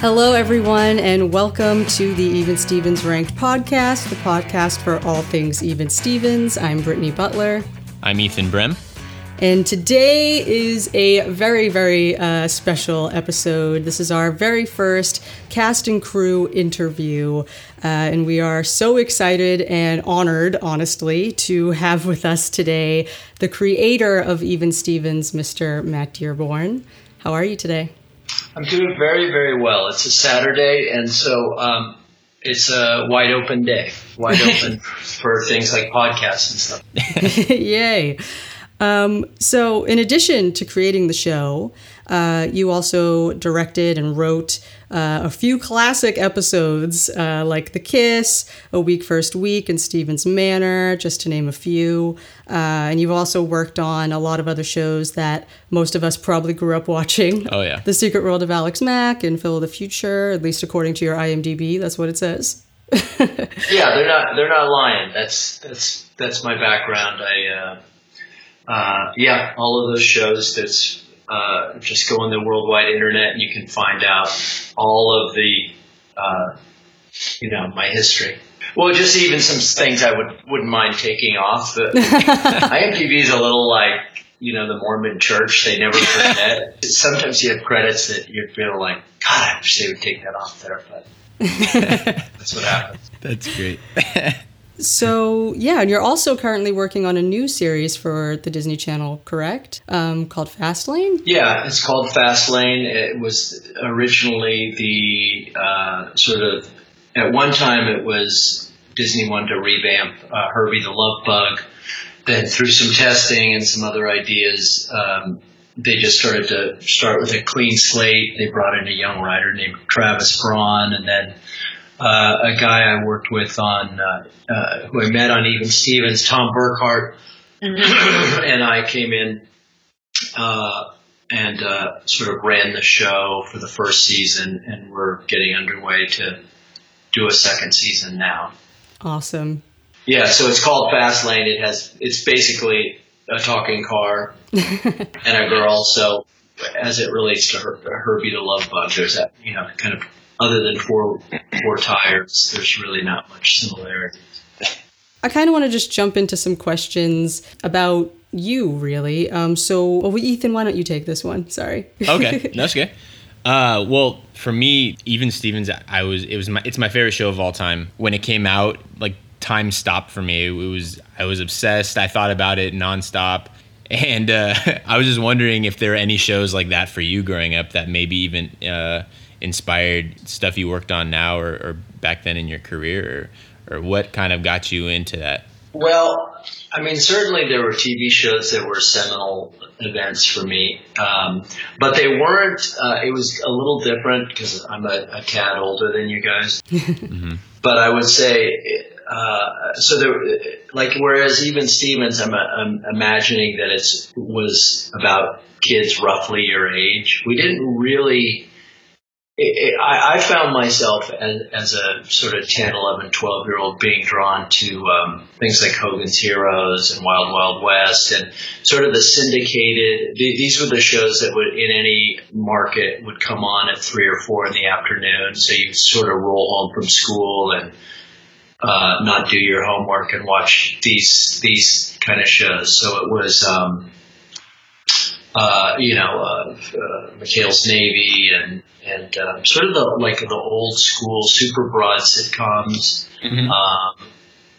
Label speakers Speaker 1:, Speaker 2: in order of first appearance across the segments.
Speaker 1: Hello, everyone, and welcome to the Even Stevens Ranked podcast, the podcast for all things Even Stevens. I'm Brittany Butler.
Speaker 2: I'm Ethan Brem.
Speaker 1: And today is a very, very uh, special episode. This is our very first cast and crew interview. Uh, and we are so excited and honored, honestly, to have with us today the creator of Even Stevens, Mr. Matt Dearborn. How are you today?
Speaker 3: I'm doing very, very well. It's a Saturday, and so um, it's a wide open day, wide open for things like podcasts and stuff.
Speaker 1: Yay. Um, so, in addition to creating the show, uh, you also directed and wrote uh, a few classic episodes uh, like The Kiss, A Week First Week, and Stevens Manor, just to name a few. Uh, and you've also worked on a lot of other shows that most of us probably grew up watching.
Speaker 2: Oh, yeah.
Speaker 1: The Secret World of Alex Mack and Phil of the Future, at least according to your IMDb. That's what it says.
Speaker 3: yeah, they're not they're not lying. That's that's that's my background. I uh, uh, yeah, all of those shows. That's uh, just go on the worldwide internet and you can find out all of the, uh, you know, my history. Well, just even some things I would wouldn't mind taking off. But IMDb is a little like you know the Mormon Church; they never forget. Sometimes you have credits that you feel like, God, I wish they would take that off there, but that's what happens.
Speaker 2: That's great.
Speaker 1: So yeah, and you're also currently working on a new series for the Disney Channel, correct? Um, called Fast Layne.
Speaker 3: Yeah, it's called Fast Layne. It was originally the uh, sort of at one time it was Disney wanted to revamp uh, Herbie the Love Bug. Then through some testing and some other ideas, um, they just started to start with a clean slate. They brought in a young writer named Travis Braun, and then uh, a guy I worked with on, uh, uh, who I met on Even Stevens, Tom Burkhart, mm-hmm. and I came in uh, and uh, sort of ran the show for the first season, and we're getting underway to do a second season now.
Speaker 1: Awesome.
Speaker 3: Yeah, so it's called Fast Layne. It has it's basically a talking car and a girl. So as it relates to her, Herbie the Love Bug, there's that you know kind of other than four four tires, there's really not much similarity.
Speaker 1: I kind of want to just jump into some questions about you, really. Um, so, well, Ethan, why don't you take this one? Sorry.
Speaker 2: okay, that's okay. Uh, well, for me, even Stevens, I was it was my it's my favorite show of all time. When it came out, like time stopped for me. It was I was obsessed. I thought about it nonstop. And uh, I was just wondering if there are any shows like that for you growing up that maybe even uh, inspired stuff you worked on now or, or back then in your career or, or what kind of got you into that?
Speaker 3: Well, I mean, certainly there were TV shows that were seminal events for me, um, but they weren't. Uh, it was a little different because I'm a, a, tad older than you guys. mm-hmm. But I would say, uh, so there, like, whereas even Stevens, I'm, I'm imagining that it was about kids roughly your age. We didn't really I, I, found myself as, as, a sort of 10, 11, 12 year old being drawn to um, things like Hogan's Heroes and Wild Wild West and sort of the syndicated. These were the shows that would, in any market, would come on at three or four in the afternoon. So you sort of roll home from school and uh, not do your homework and watch these these kind of shows. So it was. Um, uh, you know, uh, uh, McHale's Navy and and um, sort of the like the old school super broad sitcoms. Mm-hmm. Um,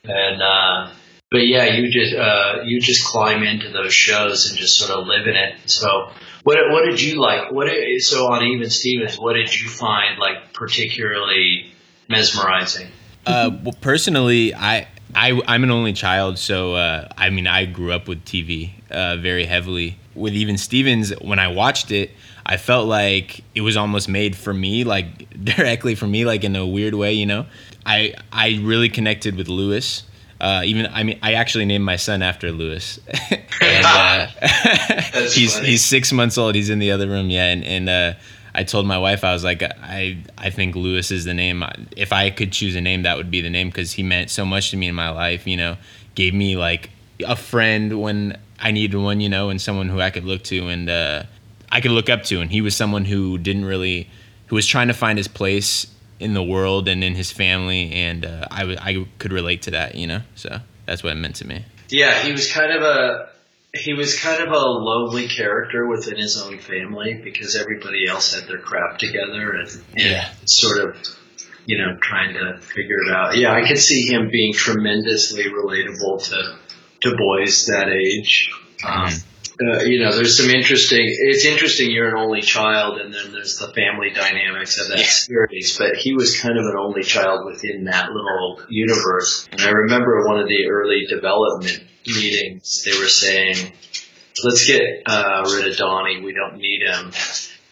Speaker 3: and uh, but yeah, you just uh, you just climb into those shows and just sort of live in it. So what what did you like? What did, so on Even Stevens, what did you find like particularly mesmerizing?
Speaker 2: Uh, well, personally, I I, I'm an only child, so uh, I mean, I grew up with TV uh, very heavily. With even Stevens, when I watched it, I felt like it was almost made for me, like directly for me, like in a weird way, you know. I I really connected with Lewis. Uh, even I mean, I actually named my son after Lewis, and uh, he's funny. he's six months old. He's in the other room, yeah, and and uh, I told my wife I was like I I think Lewis is the name. If I could choose a name, that would be the name because he meant so much to me in my life. You know, gave me like a friend when I needed one. You know, and someone who I could look to and uh, I could look up to. And he was someone who didn't really who was trying to find his place in the world and in his family, and uh, I w- I could relate to that, you know. So that's what it meant to me.
Speaker 3: Yeah, he was kind of a he was kind of a lonely character within his own family because everybody else had their crap together and, and
Speaker 2: Yeah.
Speaker 3: sort of you know trying to figure it out. Yeah, I could see him being tremendously relatable to to boys that age. Um, uh, you know, there's some interesting. It's interesting you're an only child, and then there's the family dynamics of that series. But he was kind of an only child within that little universe. And I remember one of the early development meetings. They were saying, "Let's get uh, rid of Donnie. We don't need him."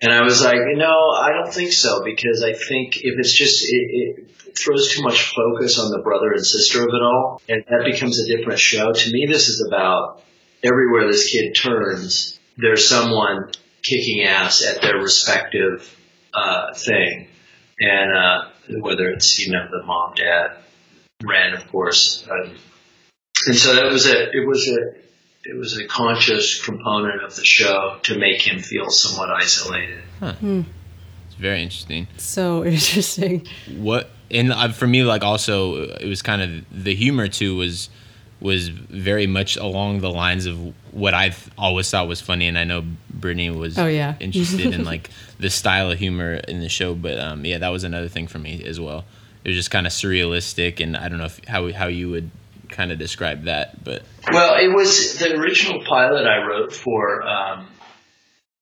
Speaker 3: And I was like, "No, I don't think so because I think if it's just it, it throws too much focus on the brother and sister of it all, and that becomes a different show. To me, this is about." everywhere this kid turns, there's someone kicking ass at their respective uh, thing, and uh, whether it's you know the mom, dad, Ren, of course, um, and so that was a it was a it was a conscious component of the show to make him feel somewhat isolated.
Speaker 2: It's very interesting.
Speaker 1: So interesting.
Speaker 2: what and uh, for me like also uh, it was kind of the humor too was was very much along the lines of what I've always thought was funny and I know Brittany was
Speaker 1: Oh, yeah.
Speaker 2: interested in like the style of humor in the show but um yeah that was another thing for me as well it was just kind of surrealistic and I don't know if, how how you would kind of describe that but
Speaker 3: Well, it was the original pilot I wrote for um,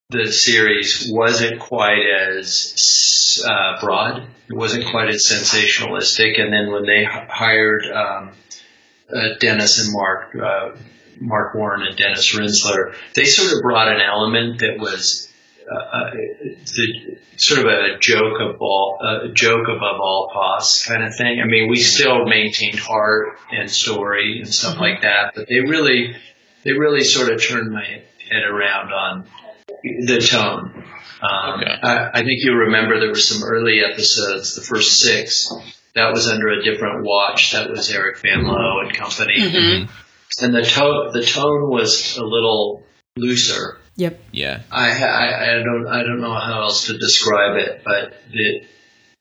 Speaker 3: the series wasn't quite as uh, broad. It wasn't quite as sensationalistic. And then when they h- hired um, uh, Dennis and Mark, uh, Marc Warren and Dennis Rinsler, they sort of brought an element that was uh, uh, the sort of a joke of all, a joke above all costs kind of thing. I mean, we still maintained heart and story and stuff like that, but they really, they really sort of turned my head around on the tone. Um,
Speaker 2: Okay.
Speaker 3: I, I think you remember there were some early episodes, the first six. That was under a different watch. That was Eric Van Lowe and company, and the tone the tone was a little looser.
Speaker 1: Yep.
Speaker 2: yeah
Speaker 3: I, I, I don't I don't know how else to describe it, but the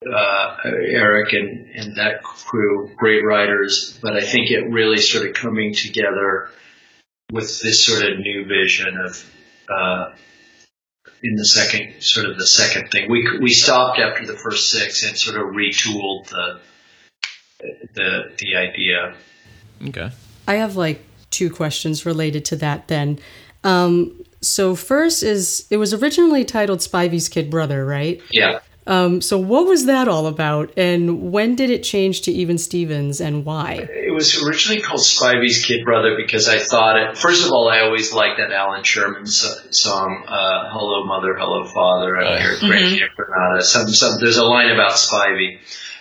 Speaker 3: uh, Eric and, and that crew, great writers, but I think it really started coming together with this sort of new vision of uh, in the second sort of the second thing. We we stopped after the first six and sort of retooled the the the idea.
Speaker 2: okay
Speaker 1: I have like two questions related to that then. Um, so first is it was originally titled Spivey's Kid Brother, right?
Speaker 3: Yeah.
Speaker 1: Um, so what was that all about, and when did it change to Even Stevens, and why?
Speaker 3: It was originally called Spivey's Kid Brother because I thought it. First of all, I always liked that Allan Sherman song, uh, "Hello Mother, Hello Father." I hear Great Granada. Some, some. There's a line about Spivey.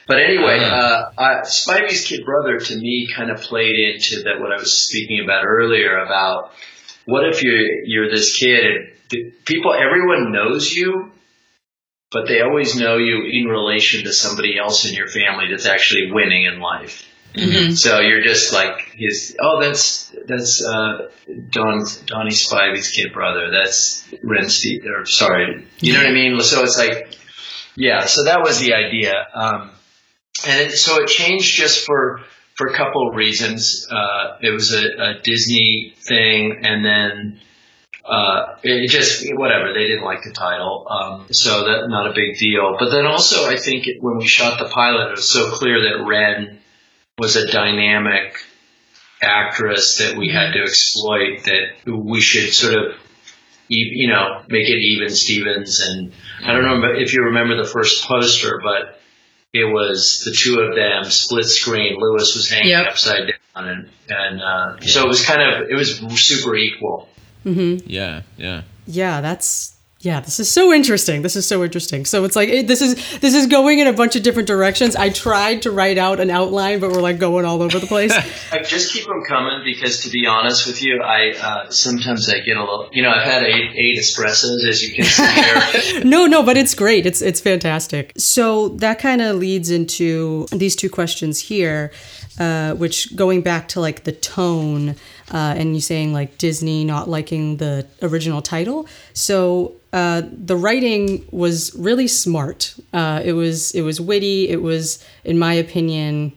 Speaker 3: But anyway, uh, I, Spivey's Kid Brother to me kind of played into that what I was speaking about earlier about what if you're you're this kid and people everyone knows you, but they always know you in relation to somebody else in your family that's actually winning in life. So you're just like his. Oh, that's that's uh, Don Donnie Spivey's kid brother. That's Ren Steve. Or sorry, you know what I mean. So it's like, yeah. So that was the idea, um, and it, so it changed just for for a couple of reasons. Uh, it was a, a Disney thing, and then uh, it just whatever they didn't like the title, um, so that not a big deal. But then also, I think when we shot the pilot, it was so clear that Ren was a dynamic actress that we had to exploit. That we should sort of, you know, make it even Stevens. And I don't know if you remember the first poster, but it was the two of them split screen. Lewis was hanging
Speaker 4: Yep.
Speaker 3: upside down, and and uh, so it was kind of it was super equal.
Speaker 2: yeah yeah
Speaker 1: Yeah, that's yeah. This is so interesting. This is so interesting. So it's like it, this is this is going in a bunch of different directions. I tried to write out an outline, but we're like going all over the place.
Speaker 3: I just keep them coming because, to be honest with you, I uh, sometimes I get a little. You know, I've had eight eight espressos, as you can see here.
Speaker 1: no, no, but it's great. It's it's fantastic. So that kind of leads into these two questions here, uh, which going back to like the tone, uh, and you saying like Disney not liking the original title. So uh, the writing was really smart. Uh, it was it was witty. It was, in my opinion,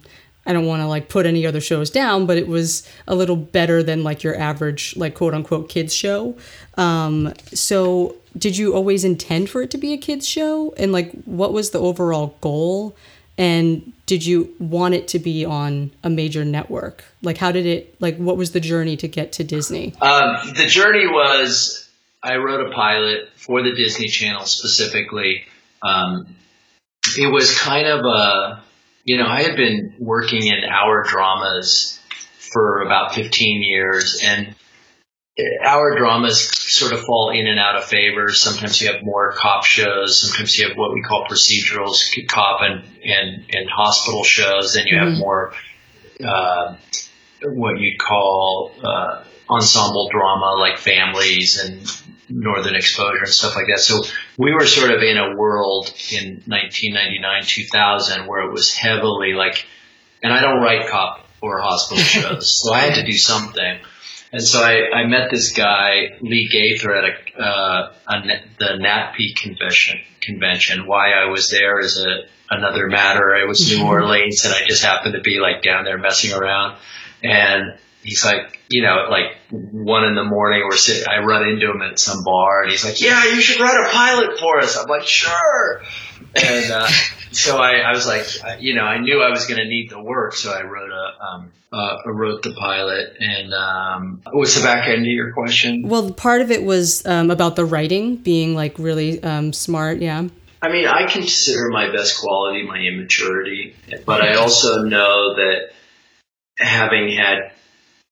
Speaker 1: I don't want to like put any other shows down, but it was a little better than like your average like quote unquote kids show. Um, so did you always intend for it to be a kids show? And like what was the overall goal? And did you want it to be on a major network? Like how did it like what was the journey to get to Disney?
Speaker 3: Um, the journey was I wrote a pilot for the Disney Channel specifically. Um, it was kind of a you know, I had been working in hour dramas for about 15 years and hour dramas sort of fall in and out of favor. Sometimes you have more cop shows. Sometimes you have what we call procedurals, cop and, and, and hospital shows. Then you mm-hmm. have more, uh, what you'd call, uh, ensemble drama like families and northern exposure and stuff like that. So we were sort of in a world in 1999, 2000 where it was heavily like, and I don't write cop or hospital shows, so I had to do something. And so I, I met this guy, Lee Gaither, at a, uh, a, the NATPE convention. Convention. Why I was there is a another matter. It was New Orleans, and I just happened to be like down there messing around. And he's like, you know, like one in the morning, we're sitting, I run into him at some bar and he's like, yeah, you should write a pilot for us. I'm like, sure. And, uh, so I, I was like, you know, I knew I was going to need the work. So I wrote a, um, uh, wrote the pilot and, um, what's the back end of your question?
Speaker 1: Well, part of it was, um, about the writing being like really, um, smart. Yeah.
Speaker 3: I mean, I consider my best quality my immaturity, but I also know that having had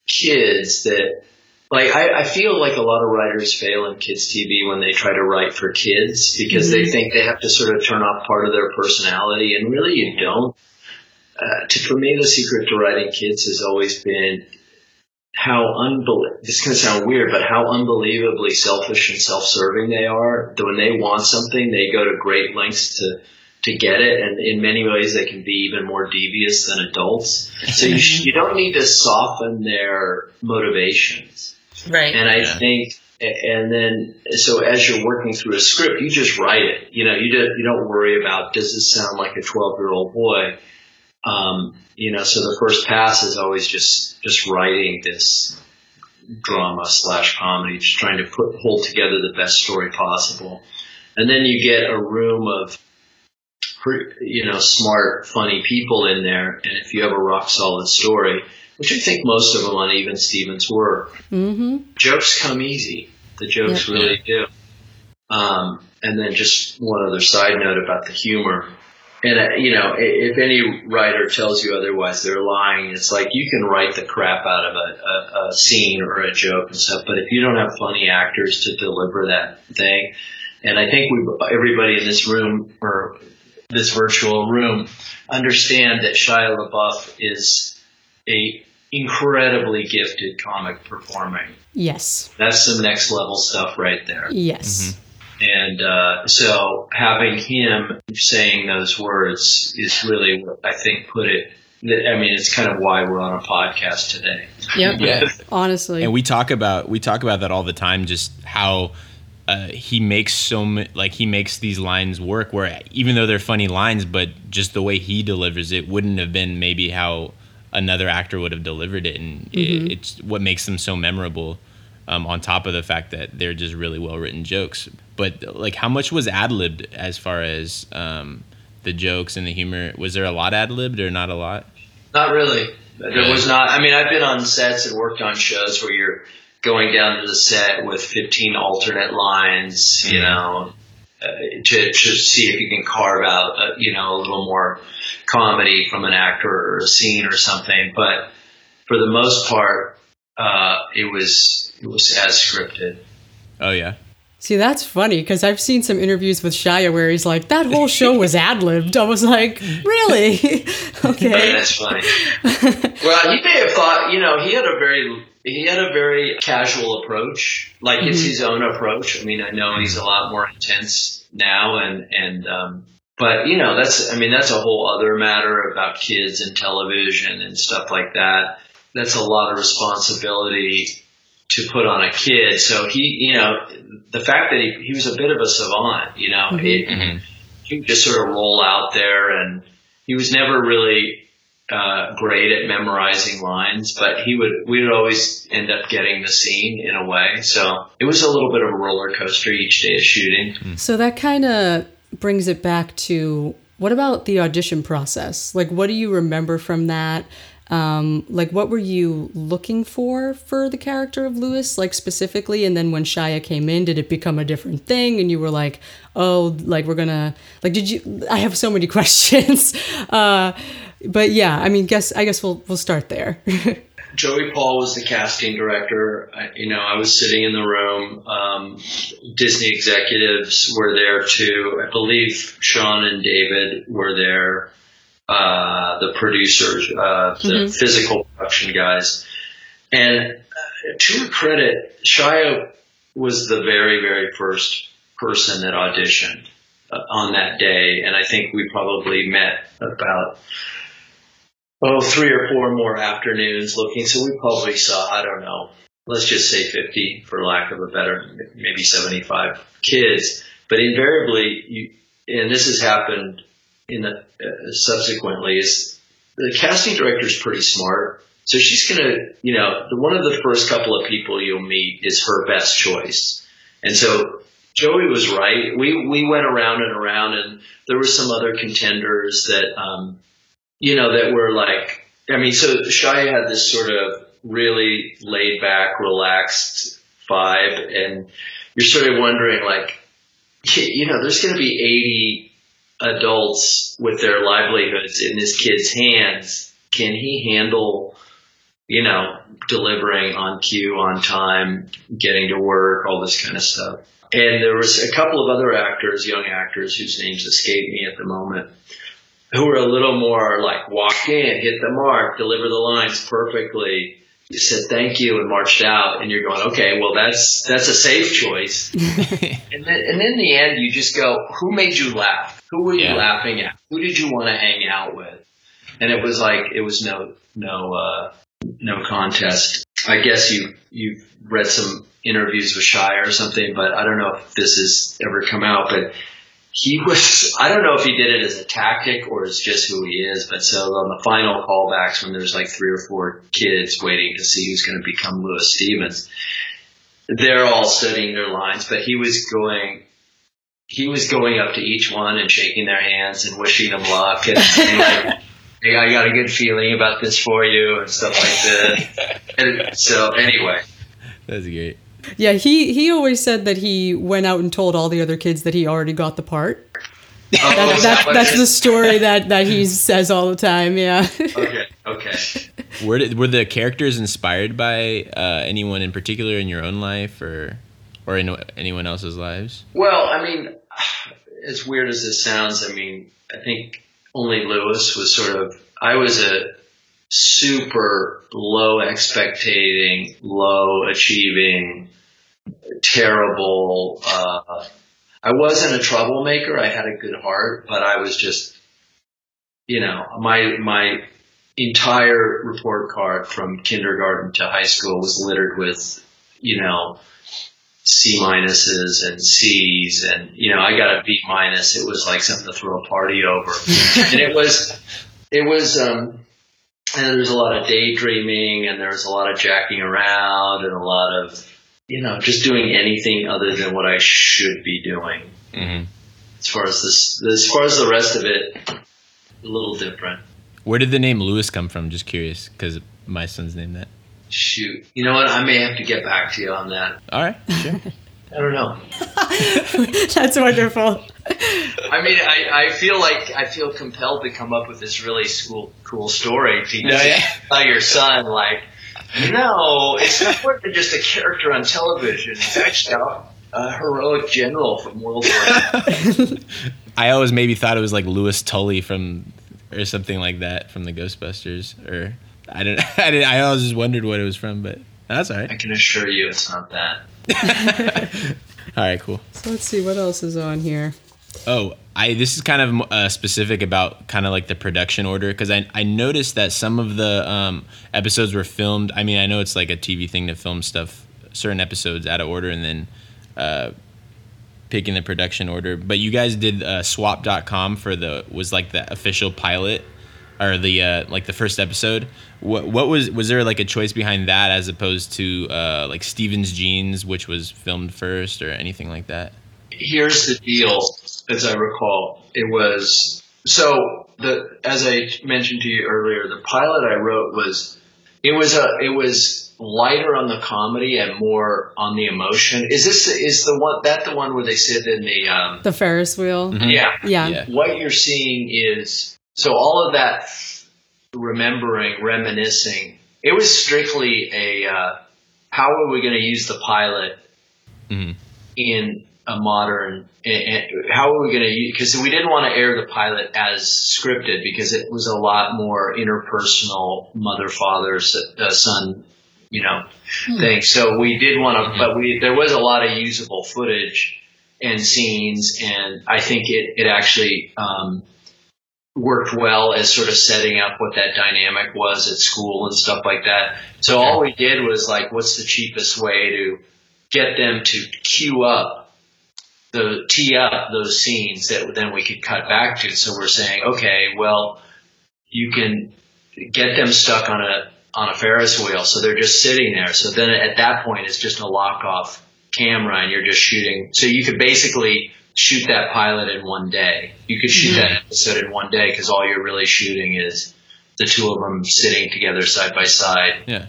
Speaker 3: kids that like I, I, feel like a lot of writers fail in kids TV when they try to write for kids because mm-hmm. they think they have to sort of turn off part of their personality, and really you don't. Uh, to, for me, the secret to writing kids has always been how unbelievable. This to sound weird, but how unbelievably selfish and self-serving they are. When they want something, they go to great lengths to to get it, and in many ways they can be even more devious than adults. So you, sh- you don't need to soften their motivations.
Speaker 4: Right.
Speaker 3: And I yeah. think, and then so as you're working through a script, you just write it. You know, you don't you don't worry about does this sound like a 12 year old boy. Um, you know, so the first pass is always just just writing this drama slash comedy, just trying to put hold together the best story possible. And then you get a room of you know, smart, funny people in there. And if you have a rock solid story, which I think most of them on Even Stevens were, mm-hmm. jokes come easy. The jokes yep. really do. Um, and then just one other side note about the humor. And, uh, you know, if any writer tells you otherwise, they're lying. It's like you can write the crap out of a, a, a scene or a joke and stuff, but if you don't have funny actors to deliver that thing, and I think we everybody in this room, or this virtual room understand that Shia LaBeouf is a incredibly gifted comic performing.
Speaker 1: Yes.
Speaker 3: That's some next level stuff right there.
Speaker 1: Yes. Mm-hmm.
Speaker 3: And uh, so having him saying those words is really what I think put it. I mean, it's kind of why we're on a podcast today.
Speaker 1: Yep. Yeah. Honestly.
Speaker 2: And we talk about we talk about that all the time. Just how uh, he makes so like he makes these lines work where even though they're funny lines, but just the way he delivers it wouldn't have been maybe how another actor would have delivered it, and mm-hmm. it, it's what makes them so memorable. Um, on top of the fact that they're just really well written jokes, but like how much was ad libbed as far as um, the jokes and the humor? Was there a lot ad libbed or not a lot?
Speaker 3: Not really. There was not. I mean, I've been on sets and worked on shows where you're going down to the set with 15 alternate lines, you mm-hmm. know, to, to see if you can carve out, uh, you know, a little more comedy from an actor or a scene or something. But for the most part, uh, it was it was as scripted.
Speaker 2: Oh yeah.
Speaker 1: See, that's funny because I've seen some interviews with Shia where he's like, "That whole show was ad libbed." I was like, "Really? okay."
Speaker 3: that's funny. well, he may have thought, you know, he had a very he had a very casual approach. Like mm-hmm. it's his own approach. I mean, I know he's a lot more intense now and, and, um, but you know, that's, I mean, that's a whole other matter about kids and television and stuff like that. That's a lot of responsibility to put on a kid. So he, you know, the fact that he, he was a bit of a savant, you know,
Speaker 1: Mhm.
Speaker 3: he, he would just sort of roll out there and he was never really uh, great at memorizing lines, but he would, we would always end up getting the scene in a way. So it was a little bit of a roller coaster each day of shooting.
Speaker 1: So that kind of brings it back to what about the audition process? Like, what do you remember from that? Um, like, what were you looking for for the character of Lewis, like specifically? And then when Shia came in, did it become a different thing? And you were like, oh, like we're gonna, like, did you? I have so many questions. Uh, but yeah, I mean, guess I guess we'll we'll start there.
Speaker 3: Joey Paul was the casting director. I, you know, I was sitting in the room. Um, Disney executives were there too. I believe Sean and David were there. Uh, the producers, uh, the physical production guys, and uh, to her credit, Shia was the very, very first person that auditioned uh, on that day, and I think we probably met about oh, three or four more afternoons looking. So we probably saw, I don't know, let's just say 50 for lack of a better, maybe 75 kids. But invariably, you, and this has happened in the, uh, subsequently, is the casting director is pretty smart. So she's going to, you know, the, one of the first couple of people you'll meet is her best choice. And so Joey was right. We, we went around and around and there were some other contenders that, um, you know, that were like, I mean, so Shia had this sort of really laid back, relaxed vibe, and you're sort of wondering, like, you know, there's going to be 80 adults with their livelihoods in this kid's hands. Can he handle, you know, delivering on cue, on time, getting to work, all this kind of stuff? And there was a couple of other actors, young actors, whose names escape me at the moment who were a little more like walk in, hit the mark, deliver the lines perfectly. You said thank you and marched out, and you're going, okay, well that's that's a safe choice. and then and in the end, you just go, who made you laugh? Who were you
Speaker 2: Yeah.
Speaker 3: laughing at? Who did you want to hang out with? And it was like it was no no uh, no contest. I guess you you've read some interviews with Shia or something, but I don't know if this has ever come out, but he was I don't know if he did it as a tactic or it's just who he is, but so on the final callbacks when there's like three or four kids waiting to see who's going to become Lewis Stevens, they're all studying their lines, but he was going he was going up to each one and shaking their hands and wishing them luck and saying like, hey, I got a good feeling about this for you and stuff like that. And so anyway,
Speaker 2: That's great.
Speaker 1: Yeah, he he always said that he went out and told all the other kids that he already got the part.
Speaker 3: Oh,
Speaker 1: That,
Speaker 3: is
Speaker 1: that,
Speaker 3: that
Speaker 1: that's the story that that he says all the time. Yeah.
Speaker 3: okay. Okay.
Speaker 2: Were did, were the characters inspired by uh, anyone in particular in your own life or or in anyone else's lives?
Speaker 3: Well, I mean, as weird as this sounds, I mean, I think only Lewis was sort of. I was a super low expectating, low achieving, terrible. Uh, I wasn't a troublemaker. I had a good heart, but I was just, you know, my my entire report card from kindergarten to high school was littered with, you know, C minuses and C's, and you know, I got a B minus. It was like something to throw a party over, and it was, it was, um, and there was a lot of daydreaming, and there was a lot of jacking around, and a lot of, you know, just doing anything other than what I should be doing.
Speaker 2: hmm
Speaker 3: As far as this, as far as the rest of it, a little different.
Speaker 2: Where did the name Lewis come from? Just curious, because my son's named that.
Speaker 3: Shoot, you know what? I may have to get back to you on that.
Speaker 2: All right, sure.
Speaker 3: I don't know.
Speaker 1: that's wonderful.
Speaker 3: I mean, I, I feel like I feel compelled to come up with this really cool cool story to
Speaker 2: No, yeah.
Speaker 3: tell your son, like, no, it's not more than just a character on television. It's actually a, a heroic general from World War.
Speaker 2: I always maybe thought it was like Louis Tully from or something like that from the Ghostbusters, or I don't. I didn't. I always just wondered what it was from, but that's all right.
Speaker 3: I can assure you, it's not that.
Speaker 2: All right, cool.
Speaker 1: So let's see what else is on here.
Speaker 2: Oh, I this is kind of uh, specific about kind of like the production order because I I noticed that some of the um, episodes were filmed. I mean, I know it's like a TV thing to film stuff certain episodes out of order and then uh, picking the production order. But you guys did uh, swap.com for the was like the official pilot or the uh, like the first episode. What what was was there like a choice behind that as opposed to uh, like Steven's Jeans, which was filmed first, or anything like that?
Speaker 3: Here's the deal, as I recall, it was so the as I mentioned to you earlier, the pilot I wrote was it was a it was lighter on the comedy and more on the emotion. Is this is the one that the one where they sit in the um,
Speaker 1: The Ferris wheel.
Speaker 3: yeah
Speaker 1: Yeah.
Speaker 2: Yeah.
Speaker 3: what you're seeing is so all of that remembering, reminiscing. It was strictly a uh, how are we going to use the pilot
Speaker 2: Mhm.
Speaker 3: in a modern? How are we going to use? Because we didn't want to air the pilot as scripted because it was a lot more interpersonal, mother, father, uh, son, you know, thing. So we did want to, but we there was a lot of usable footage and scenes, and I think it it actually um, worked well as sort of setting up what that dynamic was at school and stuff like that. So all we did was like, what's the cheapest way to get them to queue up the tee up those scenes that then we could cut back to. So we're saying, okay, well, you can get them stuck on a on a Ferris wheel, so they're just sitting there. So then at that point, it's just a lock off camera, and you're just shooting. So you could basically shoot that pilot in one day. You could shoot that episode in one day because all you're really shooting is the two of them sitting together side by side.
Speaker 2: Yeah.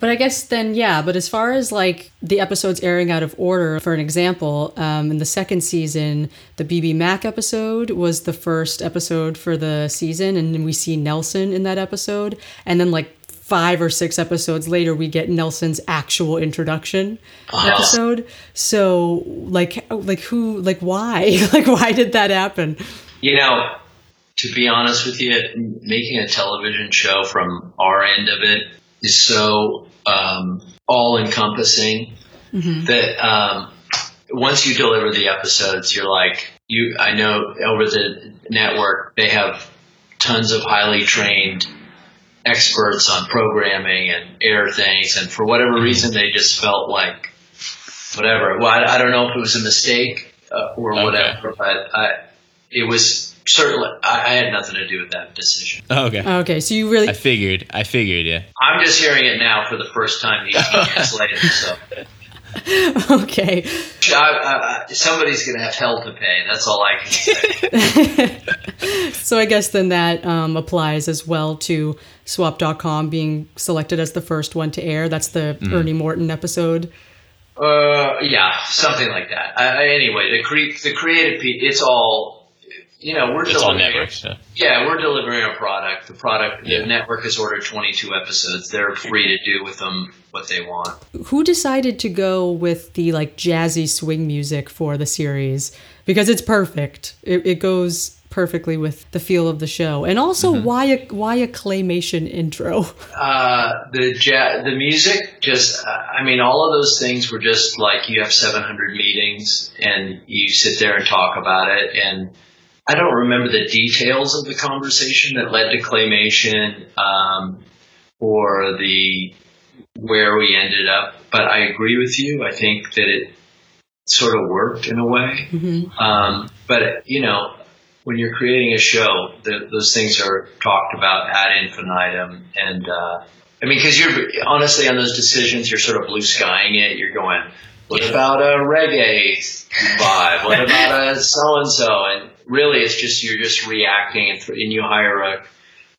Speaker 1: But I guess then, yeah. But as far as like the episodes airing out of order, for an example, um, in the second season, the BB Mac episode was the first episode for the season, and then we see Nelson in that episode, and then like five or six episodes later, we get Nelson's actual introduction episode. So, like, like who, like, why, like, why did that happen?
Speaker 3: You know, to be honest with you, making a television show from our end of it is so um, all encompassing that um, once you deliver the episodes, you're like, you. I know over the network they have tons of highly trained experts on programming and air things, and for whatever reason, they just felt like whatever. Well, I, I don't know if it was a mistake uh, or
Speaker 2: Okay.
Speaker 3: whatever, but I, it was certainly I, I had nothing to do with that decision.
Speaker 2: Oh, okay.
Speaker 1: Okay, so you really,
Speaker 2: I figured. I figured. Yeah.
Speaker 3: I'm just hearing it now for the first time 18 years later. So
Speaker 1: okay.
Speaker 3: I, I, I, somebody's going to have hell to pay. That's all I can say.
Speaker 1: So I guess then that um, applies as well to swap.com being selected as the first one to air. That's the Ernie Morton episode.
Speaker 3: Uh, yeah, something like that. Anyway, the cre- the creative piece, it's all, you know, we're
Speaker 2: It's all
Speaker 3: delivering.
Speaker 2: networks. So.
Speaker 3: Yeah, we're delivering a product. The product,
Speaker 2: Yeah.
Speaker 3: the network has ordered 22 episodes. They're free to do with them what they want.
Speaker 1: Who decided to go with the like jazzy swing music for the series? Because it's perfect. It, it goes perfectly with the feel of the show. And also why a why a claymation intro?
Speaker 3: Uh, the ja- the music, just, uh, I mean, all of those things were just like you have 700 meetings and you sit there and talk about it. And I don't remember the details of the conversation that led to claymation um, or the where we ended up, but I agree with you. I think that it sort of worked in a way. Um, but you know, when you're creating a show, the, those things are talked about ad infinitum, and uh, I mean, because you're honestly on those decisions, you're sort of blue skying it. You're going, what about a reggae vibe? What about a so and so? And really, it's just you're just reacting, and, th- and you hire a,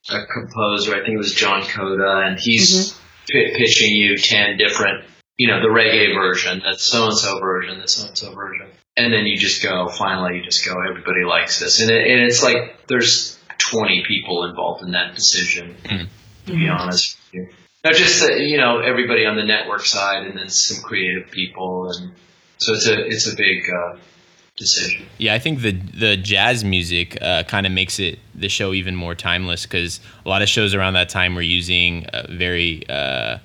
Speaker 3: a composer. I think it was John Coda, and he's mm-hmm. pi pitching you ten different, you know, the reggae version, the so and so version, the so and so version, and then you just go. Finally, you just go. Everybody likes this, and, it, and it's like there's 20 people involved in that decision. To be mm-hmm. honest with you, not just the, you know everybody on the network side, and then some creative people, and so it's a it's a big uh, decision.
Speaker 2: Yeah, I think the the jazz music uh, kind of makes it the show even more timeless because a lot of shows around that time were using uh, very uh,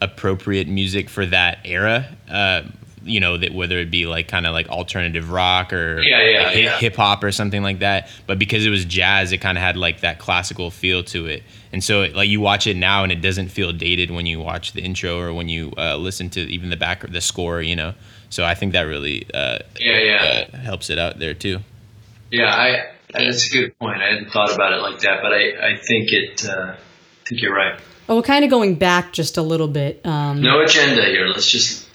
Speaker 2: appropriate music for that era. Uh, you know that whether it be like kind of like alternative rock or
Speaker 3: Yeah, yeah,
Speaker 2: like hip,
Speaker 3: yeah.
Speaker 2: hip hop or something like that. But because it was jazz, it kind of had like that classical feel to it. And so it, like you watch it now and it doesn't feel dated when you watch the intro or when you uh, listen to even the back the score, you know. So I think that really uh,
Speaker 3: Yeah, yeah.
Speaker 2: uh, helps it out there too.
Speaker 3: Yeah, I. That's a good point. I hadn't thought about it like that, but I, I think it. Uh, I think you're right.
Speaker 1: Oh, we're kind of going back just a little bit. Um,
Speaker 3: No agenda here. Let's just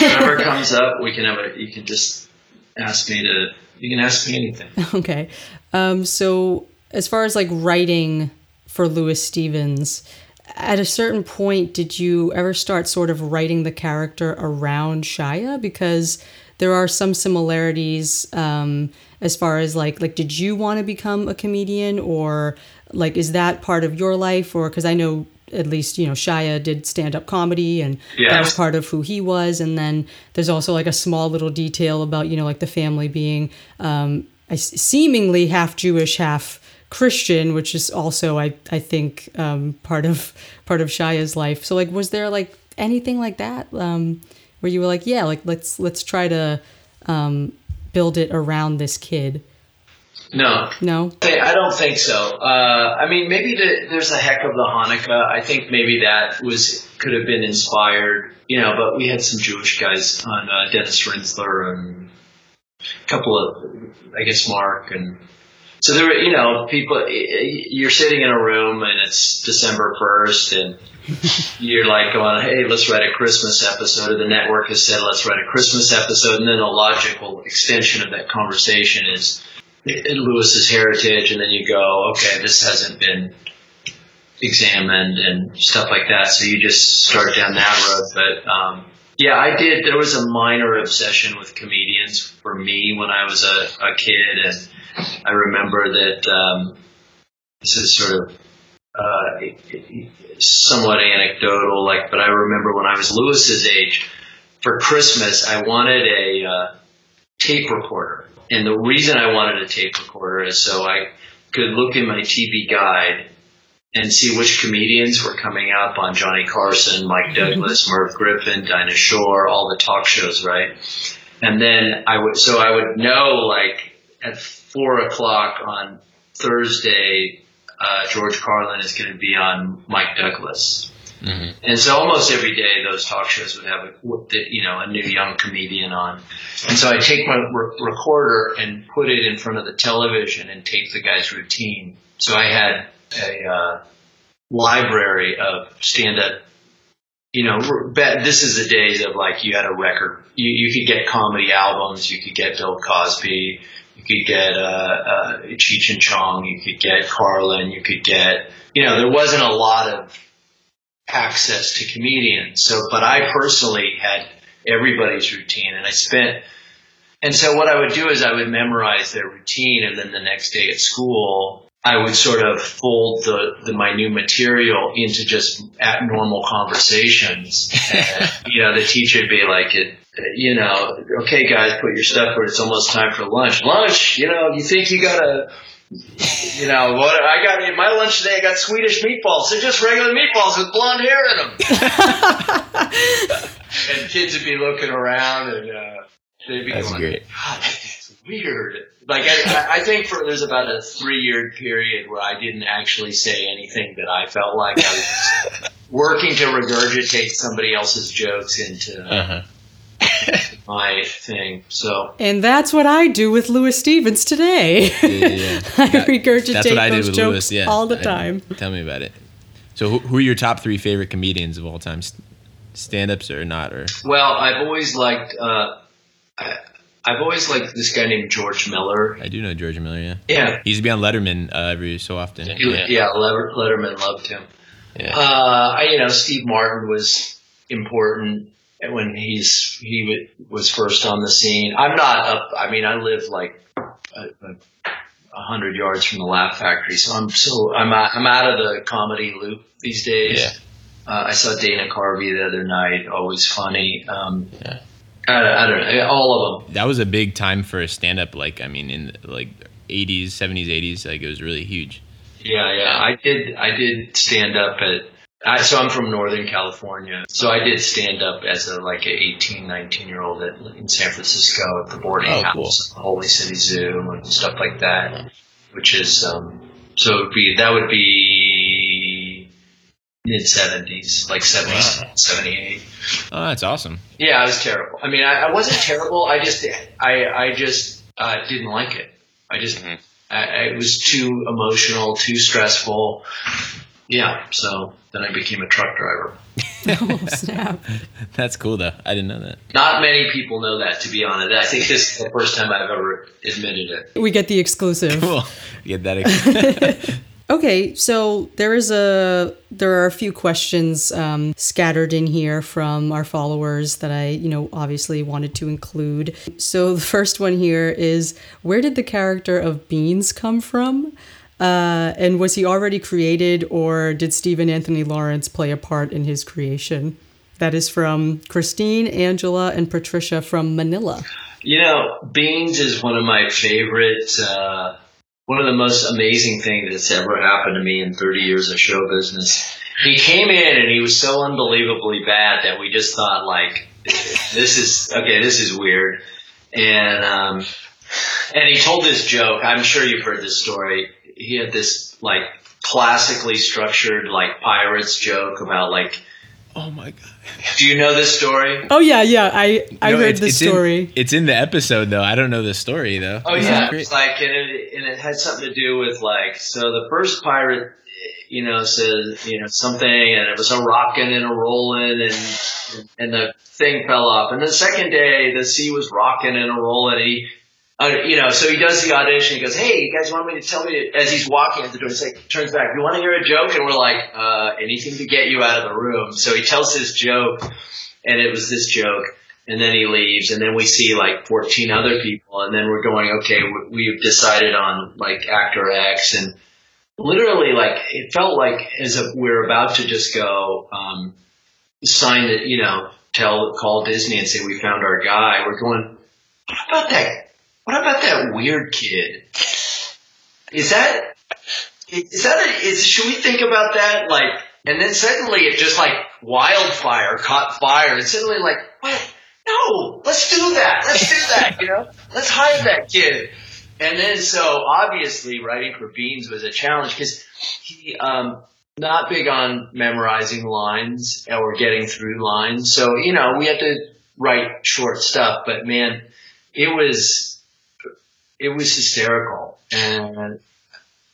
Speaker 3: whatever comes up, we can have a. You can just ask me to. You can ask me anything.
Speaker 1: Okay. Um, so, as far as like writing for Lewis Stevens, at a certain point, did you ever start sort of writing the character around Shia? Because there are some similarities um, as far as like like did you want to become a comedian? Or like is that part of your life? Or because I know at least you know Shia did stand up comedy and that was part of who he was. And then there's also like a small little detail about you know like the family being um, seemingly half Jewish half Christian which is also I I think um, part of part of Shia's life so like was there like anything like that um, where you were like yeah like let's let's try to um, build it around this kid
Speaker 3: No,
Speaker 1: no
Speaker 3: I don't think so. Uh, I mean, maybe the, there's a heck of the Hanukkah. I think maybe that was could have been inspired, you know. But we had some Jewish guys on uh, Dennis Rinsler and a couple of, I guess, Mark and so there were, you know, people. You're sitting in a room and it's December first, and you're like going, "Hey, let's write a Christmas episode." Or the network has said, "Let's write a Christmas episode," and then a logical extension of that conversation is Lewis's heritage, and then you go, okay, this hasn't been examined and stuff like that. So you just start down that road. But um, yeah, I did. There was a minor obsession with comedians for me when I was a, a kid, and I remember that um, this is sort of. Uh, somewhat anecdotal, like, but I remember when I was Lewis's age, for Christmas, I wanted a uh, tape recorder. And the reason I wanted a tape recorder is so I could look in my TV guide and see which comedians were coming up on Johnny Carson, Mike Douglas, Merv Griffin, Dinah Shore, all the talk shows, right? And then I would, so I would know like at four o'clock on Thursday, uh, George Carlin is going to be on Mike Douglas. And so almost every day those talk shows would have a, you know, a new young comedian on. And so I take my re- recorder and put it in front of the television and tape the guy's routine. So I had a uh, library of stand-up. You know, this is the days of like you had a record. You, you could get comedy albums. You could get Bill Cosby. You could get uh, uh, Cheech and Chong. You could get Carlin. You could get. You know, there wasn't a lot of access to comedians. So, but I personally had everybody's routine and I spent, and so what I would do is I would memorize their routine and then the next day at school, I would sort of fold the, the my new material into just at normal conversations. And, you know, the teacher would be like, it, you know, okay guys, put your stuff where it's almost time for lunch. Lunch, you know, you think you gotta, you know, what I got in my lunch today, I got Swedish meatballs. They're just regular meatballs with blonde hair in them. and kids would be looking around and uh, they'd be
Speaker 2: That's
Speaker 3: going,
Speaker 2: great.
Speaker 3: God, that's weird. Like, I, I think for there's about a three year period where I didn't actually say anything that I felt like I was working to regurgitate somebody else's jokes into
Speaker 2: Uh-huh.
Speaker 3: my thing. So,
Speaker 1: and that's what I do with Lewis Stevens today
Speaker 2: Yeah, yeah, yeah.
Speaker 1: I
Speaker 2: That-
Speaker 1: regurgitate
Speaker 2: That's what I did
Speaker 1: those
Speaker 2: with
Speaker 1: jokes
Speaker 2: Lewis. Yeah,
Speaker 1: all the
Speaker 2: I-
Speaker 1: time.
Speaker 2: tell me about it. So, who, who are your top three favorite comedians of all time? Stand-ups or not? Or
Speaker 3: well, I've always liked, uh, I, I've always liked this guy named George Miller.
Speaker 2: I do know George Miller. Yeah,
Speaker 3: Yeah.
Speaker 2: he used to be on Letterman uh, every so often.
Speaker 3: Yeah, yeah Letter- Letterman loved him.
Speaker 2: Yeah.
Speaker 3: Uh, I, you know, Steve Martin was important when he's he wa- was first on the scene. I'm not up. I mean, I live like a, a, a hundred yards from the Laugh Factory, so I'm so I'm out, I'm out of the comedy loop these days.
Speaker 2: Yeah.
Speaker 3: Uh, I saw Dana Carvey the other night. Always funny. Um,
Speaker 2: Yeah.
Speaker 3: I, I don't know. All of them.
Speaker 2: That was a big time for a stand-up. Like, I mean, in like 80s, 70s, 80s, like it was really huge.
Speaker 3: Yeah, yeah. I did. I did stand up at I, so I'm from Northern California. So I did stand up as a like an 18, 19 year old at, in San Francisco at the boarding
Speaker 2: Oh,
Speaker 3: house, Holy City Zoo, and stuff like that. Which is um, so it would be that would be mid 70s, like 70,
Speaker 2: Wow.
Speaker 3: 78.
Speaker 2: Oh, that's awesome.
Speaker 3: Yeah, I was terrible. I mean, I, I wasn't terrible. I just, I, I just uh, didn't like it. I just,
Speaker 2: Mhm.
Speaker 3: I, I, it was too emotional, too stressful. Yeah, so then I became a truck driver.
Speaker 1: oh, snap.
Speaker 2: That's cool though. I didn't know that.
Speaker 3: Not many people know that, to be honest. I think this is the first time I've ever admitted it.
Speaker 1: We get the exclusive.
Speaker 2: Cool. Get that. Ex-
Speaker 1: Okay, so there is a there are a few questions um, scattered in here from our followers that I you know obviously wanted to include. So the first one here is where did the character of Beans come from? Uh, and was he already created, or did Steven Anthony Lawrence play a part in his creation? That is from Christine, Angela, and Patricia from Manila.
Speaker 3: You know, Beans is one of my favorite, uh, one of the most amazing things that's ever happened to me in 30 years of show business. He came in and he was so unbelievably bad that we just thought like, this is, okay, this is weird. And, um, and he told this joke. I'm sure you've heard this story. He had this like classically structured like pirates joke about like,
Speaker 2: oh my god.
Speaker 3: do you know this story?
Speaker 1: Oh yeah, yeah, I I
Speaker 2: No,
Speaker 1: heard
Speaker 2: it's-
Speaker 1: the
Speaker 2: it's in-
Speaker 1: story.
Speaker 2: it's in the episode though. I don't know the story though.
Speaker 3: Oh
Speaker 2: is
Speaker 3: yeah, it's like and it and it had something to do with like so the first pirate, you know, says you know something and it was a rocking and a rolling and and the thing fell off and the second day the sea was rocking and a rolling and he. Uh, you know, so he does the audition. He goes, "Hey, you guys want me to tell me?" As he's walking at the door, he's like, turns back. You want to hear a joke? And we're like, uh, "Anything to get you out of the room." So he tells his joke, and it was this joke and then he leaves and then we see like 14 other people and then we're going okay we- we've decided on like actor x and literally like it felt like as if we're about to just go um, sign it you know tell call disney and say we found our guy we're going what about that what about that weird kid? Is that is that a, is should we think about that like and then suddenly it just like wildfire caught fire and suddenly like what? No! Let's do that! Let's do that you know? Let's hide that kid! And then so obviously writing for beans was a challenge because he um not big on memorizing lines or getting through lines so you know we had to write short stuff but man it was it was hysterical and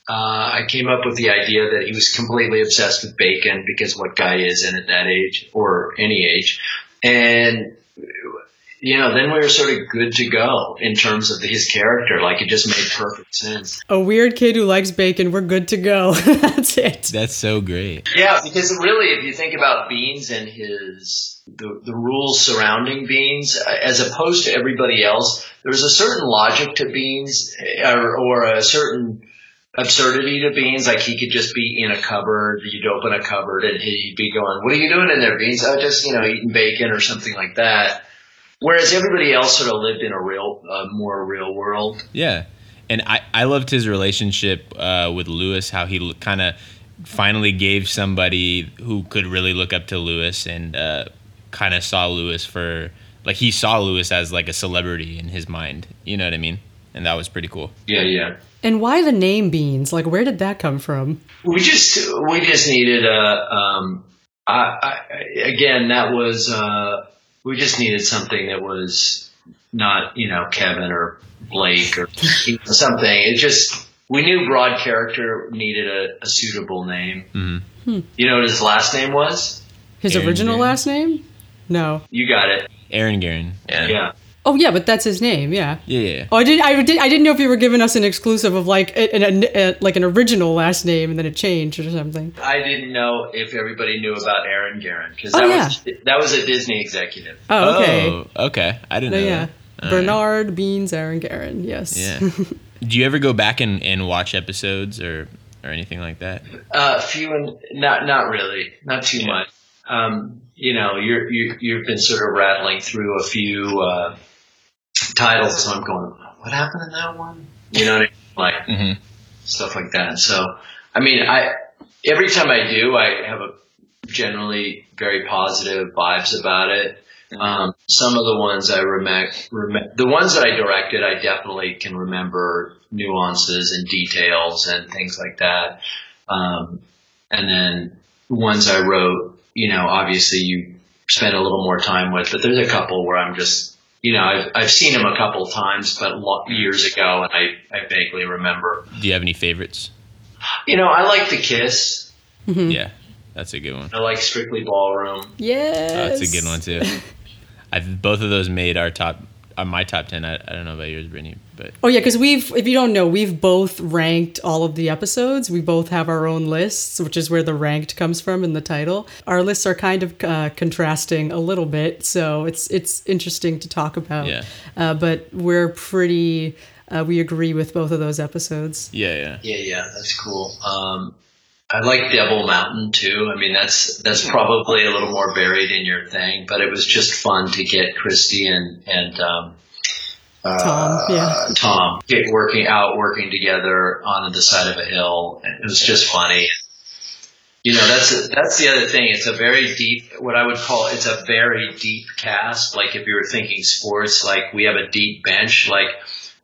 Speaker 3: uh, I came up with the idea that he was completely obsessed with bacon because what guy isn't at that age or any age, and you know, then we were sort of good to go in terms of his character. Like it just made perfect sense.
Speaker 1: A weird kid who likes bacon. We're good to go. That's it.
Speaker 2: That's so great.
Speaker 3: Yeah, because really, if you think about Beans and his the, the rules surrounding Beans, as opposed to everybody else, there's a certain logic to Beans, or, or a certain absurdity to Beans. Like he could just be in a cupboard. You'd open a cupboard and he'd be going, "What are you doing in there, Beans?" Oh, just you know, eating bacon or something like that. Whereas everybody else sort of lived in a real, uh, more real world.
Speaker 2: Yeah, and I I loved his relationship uh, with Lewis. How he kind of finally gave somebody who could really look up to Lewis and uh, kind of saw Lewis for like he saw Lewis as like a celebrity in his mind. You know what I mean? And that was pretty cool.
Speaker 3: Yeah, yeah.
Speaker 1: And why the name Beans? Like, where did that come from?
Speaker 3: We just we just needed a um I, I again that was uh we just needed something that was not you know Kevin or Blake or something it just we knew broad character needed a, a suitable name
Speaker 2: hmm
Speaker 3: you know what his last name was
Speaker 1: His
Speaker 2: Aaron
Speaker 1: original
Speaker 2: Gary.
Speaker 1: last name? No.
Speaker 3: you got it
Speaker 2: Aranguren.
Speaker 3: yeah
Speaker 1: Oh yeah, but that's his name. Yeah.
Speaker 2: Yeah, yeah.
Speaker 1: Oh, I did. I did. I didn't know if you were giving us an exclusive of like an, an, a, like an original last name and then it changed or something.
Speaker 3: I didn't know if everybody knew about Aranguren because
Speaker 1: Oh,
Speaker 3: that
Speaker 1: yeah.
Speaker 3: was that was a Disney executive
Speaker 1: Oh, okay.
Speaker 2: Oh, okay. I didn't
Speaker 1: No,
Speaker 2: know.
Speaker 1: yeah.
Speaker 2: that. All right.
Speaker 1: Bernard Beans, Aranguren. Yes.
Speaker 2: Yeah. Do you ever go back and, and watch episodes or or anything like that?
Speaker 3: Uh, few and not not really, not too
Speaker 2: Yeah.
Speaker 3: much. Um, you know, you're you you've been sort of rattling through a few uh, titles, so I'm going, what happened in that one? You know, what I mean? like
Speaker 2: Mm-hmm.
Speaker 3: stuff like that. So, I mean, I every time I do, I have a generally very positive vibes about it. Um, some of the ones I remember, rem- the ones that I directed, I definitely can remember nuances and details and things like that. Um, and then ones I wrote, you know, obviously you spend a little more time with, but there's a couple where I'm just, you know, I've, I've seen them a couple of times, but years ago, and I, I vaguely remember.
Speaker 2: Do you have any favorites?
Speaker 3: You know, I like The Kiss.
Speaker 2: Mm-hmm. Yeah, that's a good one.
Speaker 3: I like Strictly Ballroom.
Speaker 1: Yes.
Speaker 2: Oh, that's a good one too. I've both of those made our top, are my top ten. I, I don't know about yours, Brittany, but
Speaker 1: oh yeah, because we've, if you don't know, we've both ranked all of the episodes. We both have our own lists, which is where the ranked comes from in the title. Our lists are kind of uh, contrasting a little bit, so it's it's interesting to talk about.
Speaker 2: Yeah.
Speaker 1: Uh, but we're pretty. Uh, we agree with both of those episodes.
Speaker 2: Yeah, yeah,
Speaker 3: yeah, yeah. That's cool. Um, I like Devil Mountain too. I mean, that's that's probably a little more buried in your thing, but it was just fun to get Christy and and um,
Speaker 1: uh, Tom, yeah,
Speaker 3: Tom get working out, working together on the side of a hill. It was just funny. You know, that's that's the other thing. It's a very deep, what I would call it's a very deep cast. Like if you were thinking sports, like we have a deep bench. Like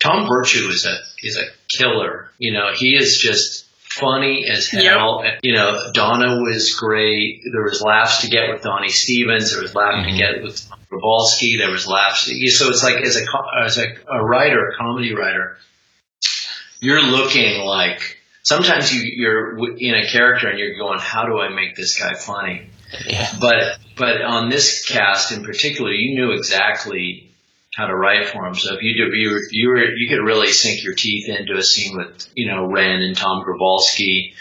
Speaker 3: Tom Virtue is a is a killer. You know, he is just funny as hell. Yep. You know, Donna was great. There was laughs to get with Donnie Stevens. There was laughs mm-hmm. to get with Grabowski. There was laughs. To, so it's like as a as a, a writer, a comedy writer, you're looking like sometimes you, you're in a character and you're going, how do I make this guy funny?
Speaker 2: Yeah.
Speaker 3: But but on this cast in particular, you knew exactly how to write for him. So if you do, you were, you were, you could really sink your teeth into a scene with, you know, Ren and Tom Grabowski.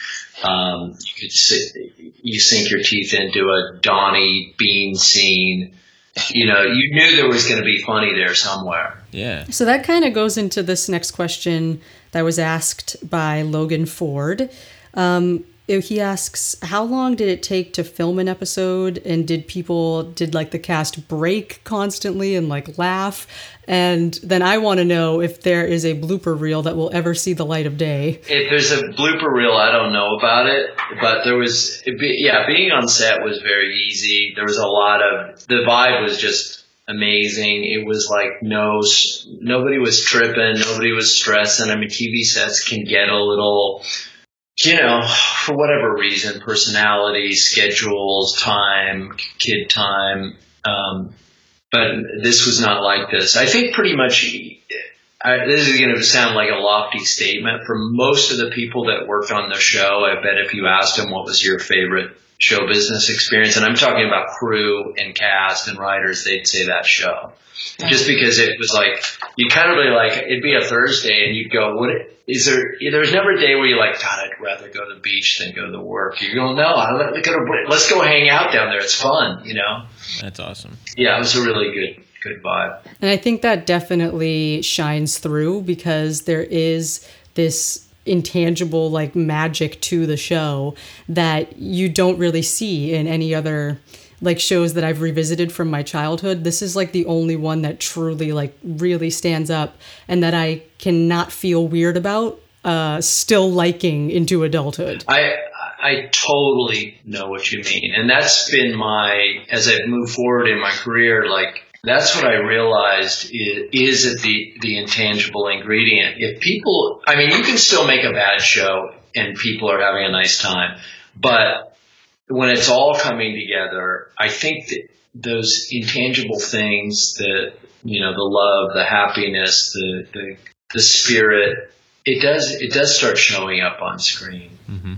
Speaker 3: Um, you could sit, you sink your teeth into a Donnie Bean scene. You know, you knew there was going to be funny there somewhere.
Speaker 2: Yeah.
Speaker 1: So that kind of goes into this next question that was asked by Logan Ford. Um, he asks how long did it take to film an episode? And did people did like the cast break constantly and like laugh? And then i want to know if there is a blooper reel that will ever see the light of day.
Speaker 3: If there's a blooper reel i don't know about it but there was yeah being on set was very easy. There was a lot of the vibe was just amazing. It was like no nobody was tripping nobody was stressing. I mean tv sets can get a little you know, for whatever reason, personality, schedules, time, kid time. Um, but this was not like this. I think pretty much, I, this is going to sound like a lofty statement. For most of the people that worked on the show, I bet if you asked them what was your favorite show business experience, and I'm talking about crew and cast and writers, they'd say that show. Just because it was like, you kind of really like, it'd be a Thursday and you'd go, what, is there, there's never a day where you're like, God, I'd rather go to the beach than go to work. You're going, no, let's go hang out down there. It's fun, you know?
Speaker 2: That's awesome.
Speaker 3: Yeah, it was a really good, good vibe.
Speaker 1: And I think that definitely shines through because there is this intangible like magic to the show that you don't really see in any other like shows that I've revisited from my childhood. This is like the only one that truly like really stands up and that I cannot feel weird about uh still liking into adulthood.
Speaker 3: I I totally know what you mean. And that's been my as I've moved forward in my career like that's what I realized is, is the the intangible ingredient. If people, I mean, you can still make a bad show and people are having a nice time, but when it's all coming together, I think that those intangible things, that, you know, the love, the happiness, the the, the spirit, it does it does start showing up on screen. Mm-hmm.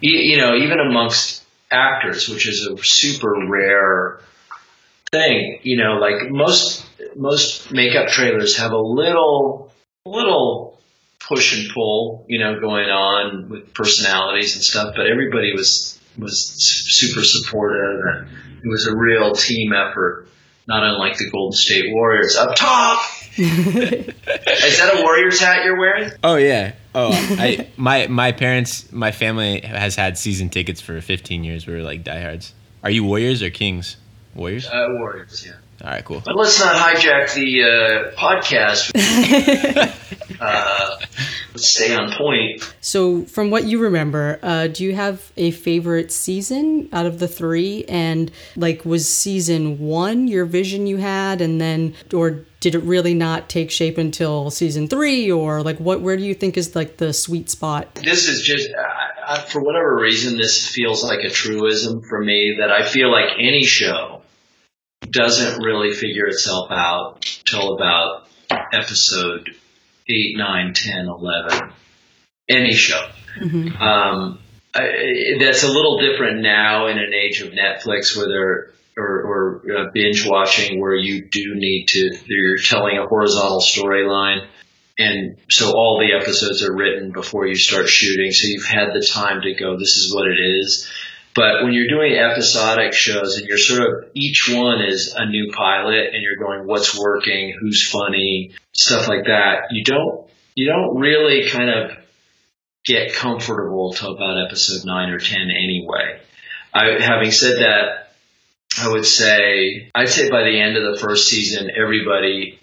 Speaker 3: You, you know, even amongst actors, which is a super rare thing. You know, like most most makeup trailers have a little little push and pull, you know, going on with personalities and stuff, but everybody was was super supportive and it was a real team effort, not unlike the Golden State Warriors up top. Is that a Warriors hat you're wearing?
Speaker 2: Oh yeah. Oh, I my my parents, my family has had season tickets for 15 years. We were like diehards. Are you Warriors or Kings? Warriors?
Speaker 3: Uh, Warriors, yeah.
Speaker 2: All right, cool.
Speaker 3: But let's not hijack the uh, podcast. uh, let's stay on point.
Speaker 1: So, from what you remember, uh, do you have a favorite season out of the three? And like, was season one your vision you had, and then, or did it really not take shape until season three, or like, what? Where do you think is like the sweet spot?
Speaker 3: This is just, I, I, for whatever reason, this feels like a truism for me that I feel like any show doesn't really figure itself out till about episode 8, 9, 10, 11. Any show. Mm-hmm. Um, I, that's a little different now in an age of Netflix where they're or, or uh, binge watching where you do need to you're telling a horizontal storyline and so all the episodes are written before you start shooting so you've had the time to go this is what it is. But when you're doing episodic shows and you're sort of each one is a new pilot and you're going, what's working, who's funny, stuff like that, you don't you don't really kind of get comfortable till about episode nine or ten anyway. I, having said that, I would say I'd say by the end of the first season, everybody,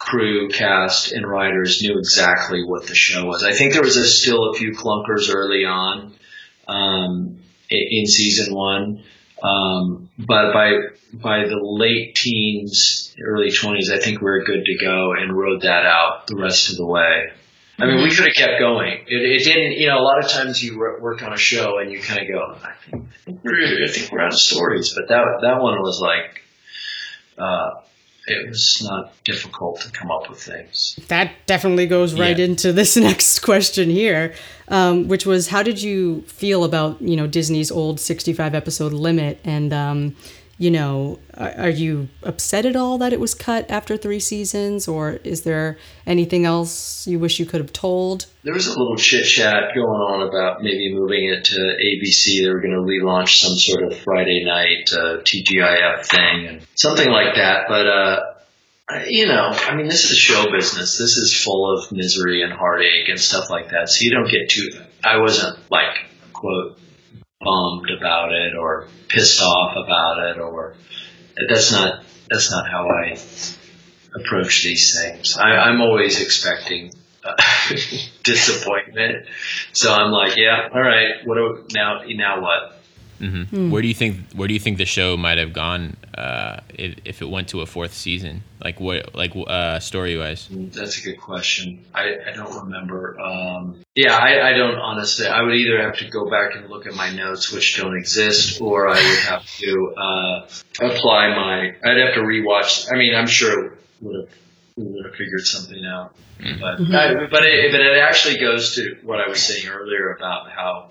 Speaker 3: crew, cast, and writers knew exactly what the show was. I think there was a, still a few clunkers early on. Um, in season one. Um, but by by the late teens, early twenties, I think we were good to go and rode that out the rest of the way. I mean, we mm-hmm. could have kept going. It, it, didn't, you know, a lot of times you work on a show and you kind of go, I think, I think, we're, I think we're out of stories. But that, that one was like, uh, it was not difficult to come up with things.
Speaker 1: That definitely goes right yeah. into this next question here, um, which was how did you feel about you know Disney's old sixty-five episode limit and um, you know, are you upset at all that it was cut after three seasons, or is there anything else you wish you could have told?
Speaker 3: There was a little chit chat going on about maybe moving it to ABC. They were going to relaunch some sort of Friday night uh, TGIF thing and something like that. But uh, you know, I mean, this is show business. This is full of misery and heartache and stuff like that. So you don't get too. I wasn't like quote bummed about it or pissed off about it or that's not that's not how I approach these things. I, am always expecting uh, disappointment, so I'm like, yeah, all right, what do, now? Now what?
Speaker 2: Mm-hmm. Mm. Where do you think Where do you think the show might have gone uh, if, if, it went to a fourth season? Like what? Like uh, story wise?
Speaker 3: That's a good question. I, I don't remember. Um, yeah, I, I, don't honestly. I would either have to go back and look at my notes, which don't exist, or I would have to uh, apply my. I'd have to rewatch. I mean, I'm sure would have we would have figured something out. Mm-hmm. But I, but it, but it actually goes to what I was saying earlier about how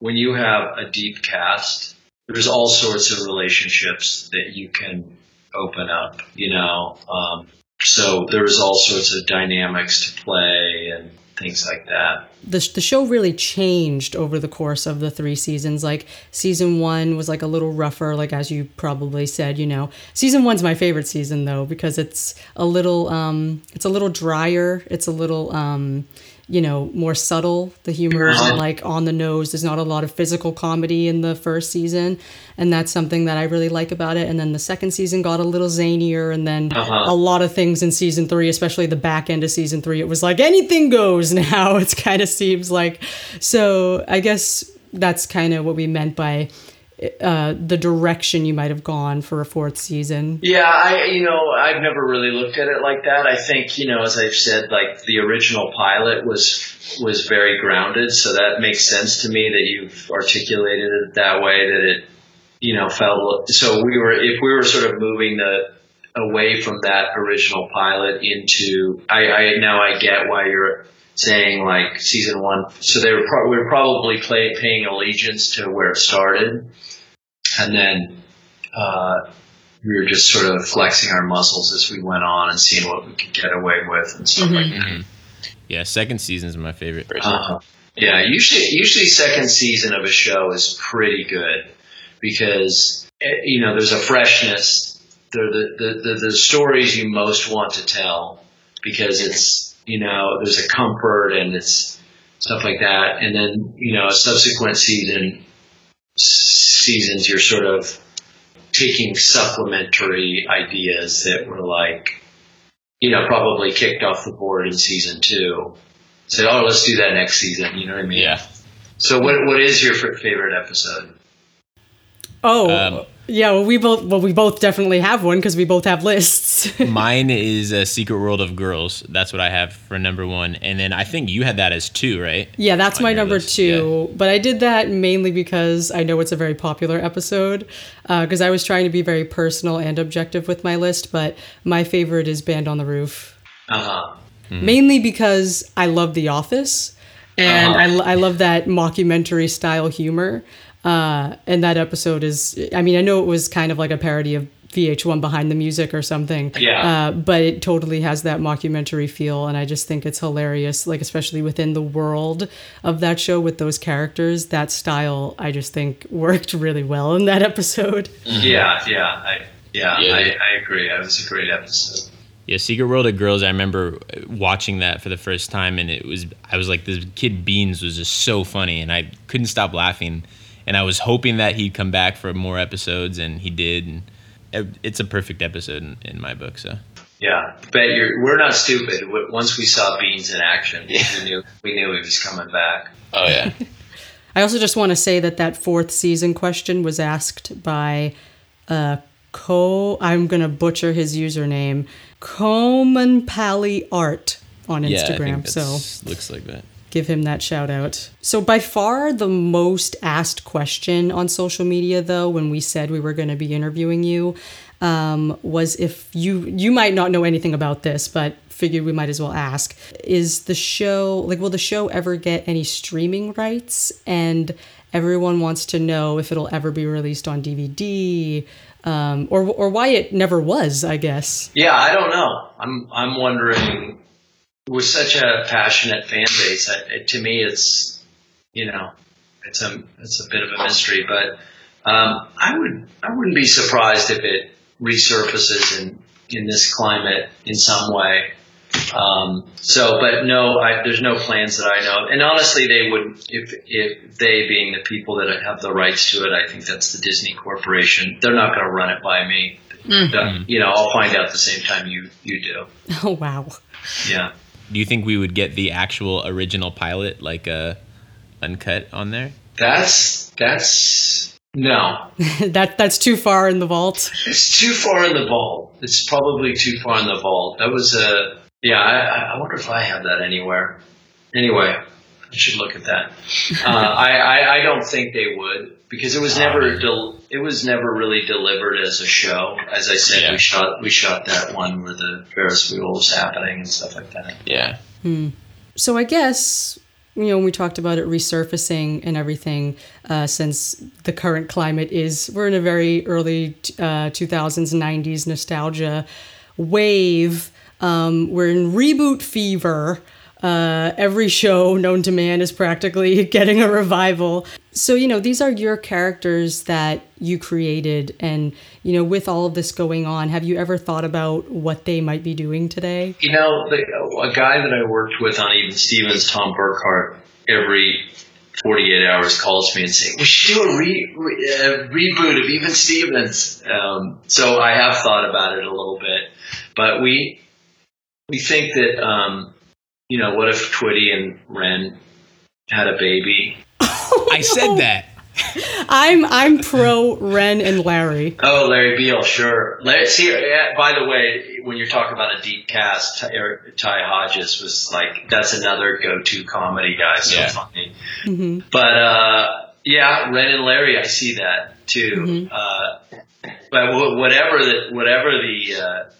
Speaker 3: when you have a deep cast, there's all sorts of relationships that you can open up, you know. Um, so there's all sorts of dynamics to play and things like that.
Speaker 1: The, the show really changed over the course of the three seasons. Like season one was like a little rougher, like as you probably said, you know. Season one's my favorite season though because it's a little um, it's a little drier. It's a little um, you know, more subtle. The humor is uh-huh. like on the nose. There's not a lot of physical comedy in the first season, and that's something that I really like about it. And then the second season got a little zanier, and then uh-huh. a lot of things in season three, especially the back end of season three, it was like anything goes now. It kind of seems like. So I guess that's kind of what we meant by uh, the direction you might have gone for a fourth season?
Speaker 3: Yeah, I you know I've never really looked at it like that. I think you know as I've said, like the original pilot was was very grounded, so that makes sense to me that you've articulated it that way. That it you know felt so we were if we were sort of moving the away from that original pilot into I, I now I get why you're saying like season one. So they were pro- we were probably play, paying allegiance to where it started, and then uh, we were just sort of flexing our muscles as we went on and seeing what we could get away with and stuff mm-hmm. like that. Mm-hmm.
Speaker 2: Yeah, second season is my favorite.
Speaker 3: Uh-huh. Yeah, usually usually second season of a show is pretty good because eh, you know there's a freshness. They're the, the, the, the stories you most want to tell because it's you know, there's a comfort and it's stuff like that. And then, you know, a subsequent season, seasons, you're sort of taking supplementary ideas that were like, you know, probably kicked off the board in season two. say, "Oh, let's do that next season." You know what I mean?
Speaker 2: Yeah.
Speaker 3: So, what what is your favorite episode?
Speaker 1: Oh,
Speaker 2: Um,
Speaker 1: yeah. Well, we both well we both definitely have one because we both have lists.
Speaker 2: Mine is a Secret World of Girls. That's what I have for number one, and then I think you had that as two, right?
Speaker 1: yeah, that's
Speaker 2: On
Speaker 1: my number
Speaker 2: list,
Speaker 1: two. But I did that mainly because I know it's a very popular episode. Uh, because I was trying to be very personal and objective with my list. But my favorite is Band on the Roof.
Speaker 3: Uh huh.
Speaker 1: mainly because I love The Office and uh-huh. I, I love that mockumentary style humor. Uh, and that episode is, I mean, I know it was kind of like a parody of VH1 Behind the Music or something.
Speaker 3: Yeah.
Speaker 1: Uh, but it totally has that mockumentary feel. And I just think it's hilarious, like, especially within the world of that show with those characters. That style, I just think, worked really well in that episode.
Speaker 3: Yeah, yeah, I, yeah,
Speaker 2: Yeah.
Speaker 3: I, I agree. It was a great episode.
Speaker 2: Yeah, Secret World of Girls. I remember watching that for the first time, and it was I was like, this kid Beans was just so funny, and I couldn't stop laughing. And I was hoping that he'd come back for more episodes, and he did. And it's a perfect episode in, in my book. So
Speaker 3: Yeah, but you're, we're not stupid. Once we saw Beans in action, we knew we knew he was coming back.
Speaker 2: oh yeah,
Speaker 1: I also just want to say that that fourth season question was asked by uh, Co. I'm gonna butcher his username, Coman Pally Art on
Speaker 2: yeah. I
Speaker 1: Instagram.
Speaker 2: think
Speaker 1: so
Speaker 2: looks like that.
Speaker 1: Give him that shout out. So by far the most asked question on social media, though, when we said we were going to be interviewing you, um, was if you you might not know anything about this, but figured we might as well ask: Is the show like will the show ever get any streaming rights? And everyone wants to know if it'll ever be released on DVD. Um, or, or why it never was, I guess.
Speaker 3: Yeah, I don't know. I'm I'm wondering. With such a passionate fan base, I, it, to me, it's you know, it's a it's a bit of a mystery. But um, I would I wouldn't be surprised if it resurfaces in in this climate in some way. Um, so, but no, I, there's no plans that I know of. And honestly, they would, if, if they being the people that have the rights to it, I think that's the Disney Corporation. They're not going to run it by me. The- you know, I'll find out the same time you, you do.
Speaker 1: Oh, wow.
Speaker 3: Yeah.
Speaker 2: Do you think we would get the actual original pilot, like uh, uncut, on there?
Speaker 3: That's, that's, no.
Speaker 1: that That's too far in the vault.
Speaker 3: It's too far in the vault. It's probably too far in the vault. That was a, yeah, I, I wonder if I have that anywhere. Anyway, I should look at that. Uh, I, I, I don't think they would because it was never del- it was never really delivered as a show. As I said,
Speaker 2: Yeah.
Speaker 3: we shot we shot that one where the Ferris wheel was happening and stuff like that.
Speaker 2: Yeah.
Speaker 1: So I guess you know when we talked about it resurfacing and everything, uh, since the current climate is we're in a very early uh, 2000s 90s nostalgia wave. Um, we're in reboot fever. Uh, every show known to man is practically getting a revival. So, you know, these are your characters that you created. And, you know, with all of this going on, have you ever thought about what they might be doing today?
Speaker 3: You know, the, a guy that I worked with on Even Stevens, Tom Burkhart, every 48 hours calls me and saying, we should do a, re- re- a reboot of Even Stevens. Um, so I have thought about it a little bit, but we, we think that, um, you know, what if Twitty and Ren had a baby?
Speaker 2: I said that.
Speaker 1: I'm I'm pro Ren and Larry.
Speaker 3: Oh, Larry Beale, sure. Larry, see, yeah, by the way, when you're talking about a deep cast, Ty, Ty Hodges was like, that's another go-to comedy guy. So
Speaker 2: Yeah.
Speaker 3: funny. But uh, yeah, Ren and Larry, I see that too. Uh, but wh- whatever the whatever the uh,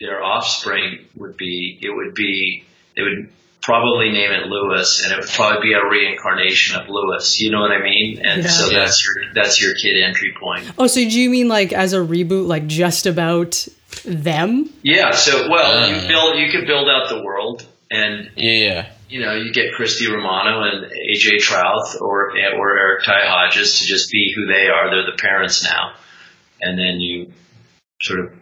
Speaker 3: their offspring would be, it would be they would probably name it Lewis, and it would probably be a reincarnation of Lewis. You know what I mean? And
Speaker 1: Yeah.
Speaker 3: so that's your that's your kid entry point.
Speaker 1: Oh, so do you mean like as a reboot, like just about them?
Speaker 3: Yeah. So well,
Speaker 2: Uh.
Speaker 3: you build you could build out the world, and
Speaker 2: Yeah.
Speaker 3: you know you get Christy Romano and AJ Trauth or or Eric Ty Hodges to just be who they are. They're the parents now, and then you sort of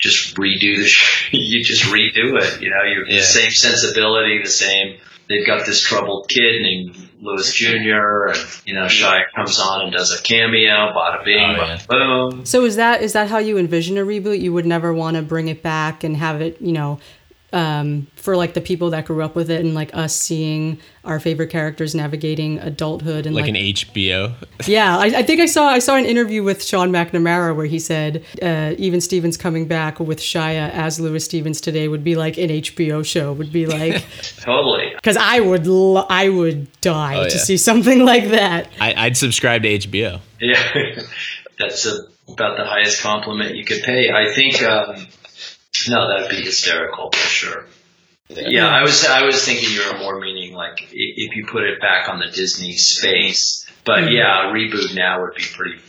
Speaker 3: just redo the sh- you just redo it. You know, you
Speaker 2: Yeah.
Speaker 3: the same sensibility, the same. They've got this troubled kid named Lewis Jr. and you know Shia comes on and does a cameo. Bada bing,
Speaker 2: Oh,
Speaker 3: bada boom.
Speaker 1: So is that is that how you envision a reboot? You would never want to bring it back and have it, you know, um, for like the people that grew up with it and like us seeing our favorite characters navigating adulthood and
Speaker 2: like,
Speaker 1: like,
Speaker 2: an HBO.
Speaker 1: yeah, I, I think I saw I saw an interview with Sean McNamara where he said uh, even Stevens coming back with Shia as Lewis Stevens today would be like an HBO show. Would be like
Speaker 3: Totally.
Speaker 1: because I would lo- I would die
Speaker 2: Oh,
Speaker 1: to
Speaker 2: yeah.
Speaker 1: see something like that.
Speaker 2: I, I'd subscribe to HBO.
Speaker 3: Yeah, that's a, about the highest compliment you could pay. I think. Um, no, that'd be hysterical for sure. Yeah, I was I was thinking you were more meaning like if you put it back on the Disney space, but mm-hmm. yeah, a reboot now would be pretty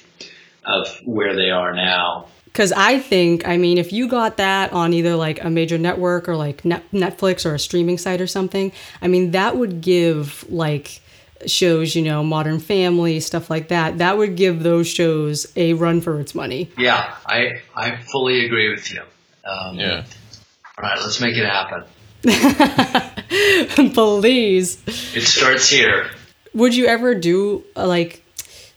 Speaker 3: of where they are now.
Speaker 1: Because I think, I mean, if you got that on either like a major network or like Net- Netflix or a streaming site or something, I mean, that would give like shows, you know, Modern Family, stuff like that, that would give those shows a run for its money.
Speaker 3: Yeah, I I fully agree with you. Um,
Speaker 2: Yeah.
Speaker 3: All right, let's make it happen.
Speaker 1: Please.
Speaker 3: It starts here.
Speaker 1: Would you ever do uh, like,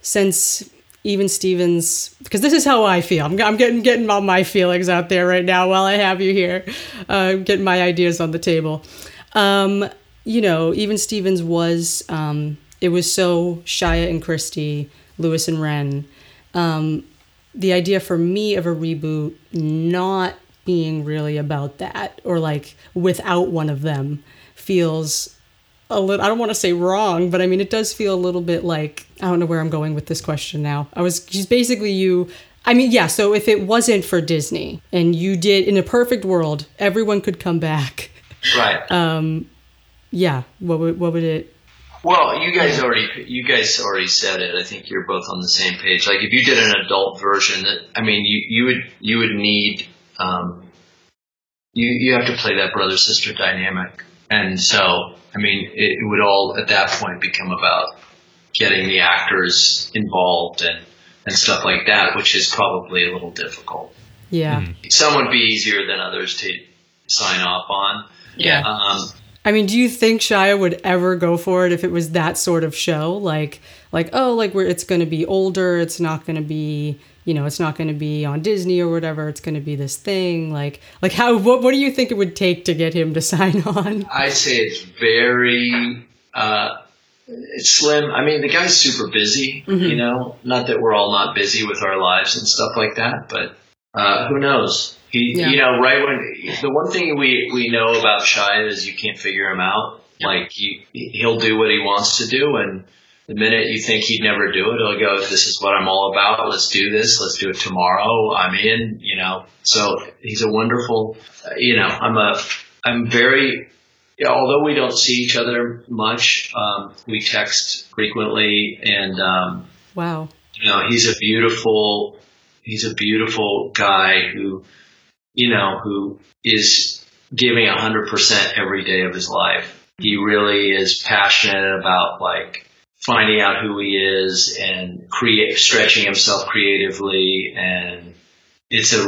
Speaker 1: since even Stevens, because this is how I feel. I'm, I'm getting getting all my feelings out there right now while I have you here, uh, getting my ideas on the table. Um, you know, even Stevens was. Um, it was so Shia and Christy, Lewis and Ren. Um, the idea for me of a reboot not being really about that or like without one of them feels a little I don't want to say wrong, but I mean it does feel a little bit like I don't know where I'm going with this question now. I was just basically you I mean, yeah, so if it wasn't for Disney and you did in a perfect world, everyone could come back.
Speaker 3: Right.
Speaker 1: Um Yeah, what would what would it
Speaker 3: Well, you guys already you guys already said it. I think you're both on the same page. Like if you did an adult version, that I mean, you you would you would need um, you you have to play that brother sister dynamic, and so I mean, it, it would all at that point become about getting the actors involved and and stuff like that, which is probably a little difficult.
Speaker 1: Yeah.
Speaker 3: Some would be easier than others to sign off on.
Speaker 1: Yeah.
Speaker 3: Um,
Speaker 1: I mean, do you think Shia would ever go for it if it was that sort of show? Like, like oh, like where it's going to be older, it's not going to be, you know, it's not going to be on Disney or whatever. It's going to be this thing. Like, like how? What, what do you think it would take to get him to sign on?
Speaker 3: I'd say it's very uh, it's slim. I mean, the guy's super busy. You know, not that we're all not busy with our lives and stuff like that, but uh, who knows? He,
Speaker 1: Yeah.
Speaker 3: you know, right when the one thing we we know about Shia is you can't figure him out. Like he he'll do what he wants to do, and the minute you think he'd never do it, he'll go, "This is what I'm all about. Let's do this. Let's do it tomorrow. I'm in." You know, so he's a wonderful. You know, I'm a I'm very although we don't see each other much, um, we text frequently, and um,
Speaker 1: Wow.
Speaker 3: you know, he's a beautiful, he's a beautiful guy who, you know, who is giving a hundred percent every day of his life. He really is passionate about like finding out who he is and create, stretching himself creatively. And it's a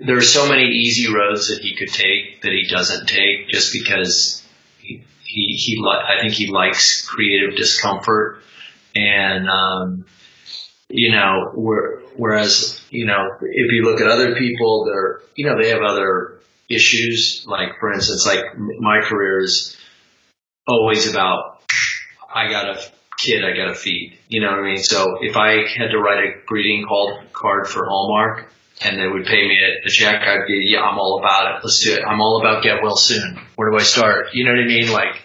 Speaker 3: there are so many easy roads that he could take that he doesn't take just because he he, he li- I think he likes creative discomfort. And um, you know where, whereas you know if you look at other people they're you know they have other issues. Like for instance like my career is always about I got a kid I got to feed. You know what I mean? So if I had to write a greeting called card for Hallmark and they would pay me a, a check, I'd be, yeah, I'm all about it. Let's do it. I'm all about get well soon. Where do I start? You know what I mean? Like,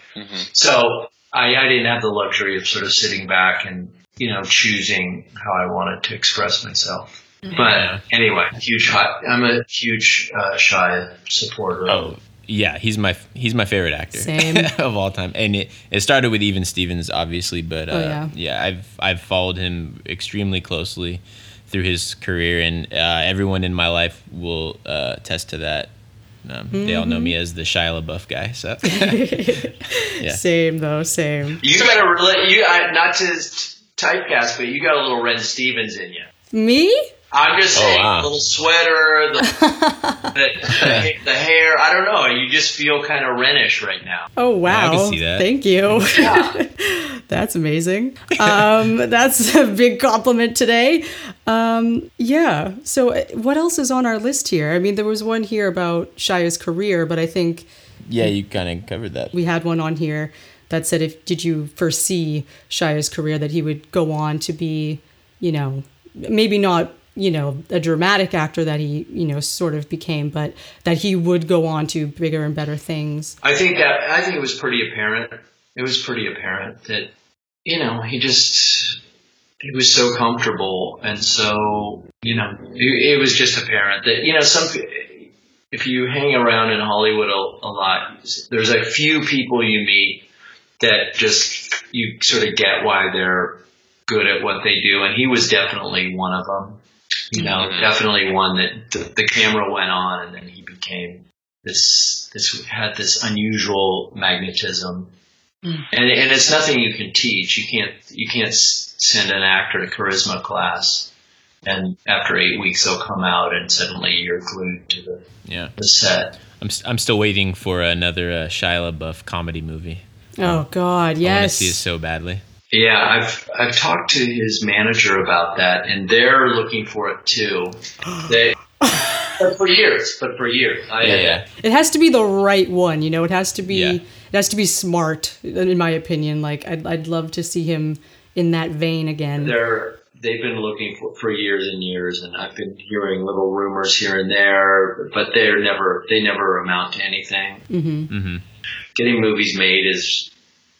Speaker 3: so I, I didn't have the luxury of sort of sitting back and, you know, choosing how I wanted to express myself. But anyway, huge, hi- I'm a huge uh, Shia supporter. of
Speaker 2: Oh, yeah, he's my he's my favorite actor
Speaker 1: Same.
Speaker 2: of all time, and it, it started with Even Stevens, obviously, but uh,
Speaker 1: Oh, yeah.
Speaker 2: I've I've followed him extremely closely through his career, and uh, everyone in my life will uh, attest to that. Um, They all know me
Speaker 1: Mm-hmm.
Speaker 2: as the Shia LaBeouf guy, so Yeah.
Speaker 1: Same though. Same.
Speaker 3: You got a rela- you I, not to typecast, but you got a little Ren Stevens in you.
Speaker 1: Me?
Speaker 3: I'm just
Speaker 2: Oh,
Speaker 3: saying,
Speaker 2: wow.
Speaker 3: little sweater, the, the, the, the hair. I don't know. You just feel kind of Renish right now.
Speaker 1: Oh wow!
Speaker 2: I can see that.
Speaker 1: Thank you. that's amazing. Um, that's a big compliment today. Um, yeah. So, uh, what else is on our list here? I mean, there was one here about Shia's career, but I think
Speaker 2: Yeah, you kind of covered that.
Speaker 1: we had one on here that said, "If did you foresee Shia's career that he would go on to be, you know, maybe not." You know, a dramatic actor that he, you know, sort of became, but that he would go on to bigger and better things.
Speaker 3: I think that I think it was pretty apparent. It was pretty apparent that you know he just he was so comfortable and so you know it, it was just apparent that you know some if you hang around in Hollywood a, a lot, there's a few people you meet that just you sort of get why they're good at what they do, and he was definitely one of them. You know,
Speaker 2: Mhm.
Speaker 3: definitely one that the, the camera went on, and then he became this this had this unusual magnetism,
Speaker 1: Mm.
Speaker 3: and and it's nothing you can teach. You can't you can't s- send an actor to charisma class, and after eight weeks they'll come out and suddenly you're glued to the,
Speaker 2: Yeah,
Speaker 3: the set.
Speaker 2: I'm st- I'm still waiting for another uh, Shia LaBeouf comedy movie.
Speaker 1: Oh God, yes!
Speaker 2: I want to see it so badly.
Speaker 3: Yeah, I've I've talked to his manager about that, and they're looking for it too. They, but for years, but for years. I,
Speaker 2: Yeah, yeah.
Speaker 1: It has to be the right one, you know. It has to be.
Speaker 2: Yeah.
Speaker 1: It has to be smart, in my opinion. Like I'd, I'd love to see him in that vein again.
Speaker 3: They're they've been looking for for years and years, and I've been hearing little rumors here and there, but they're never they never amount to anything.
Speaker 1: hmm
Speaker 2: hmm
Speaker 3: Getting movies made is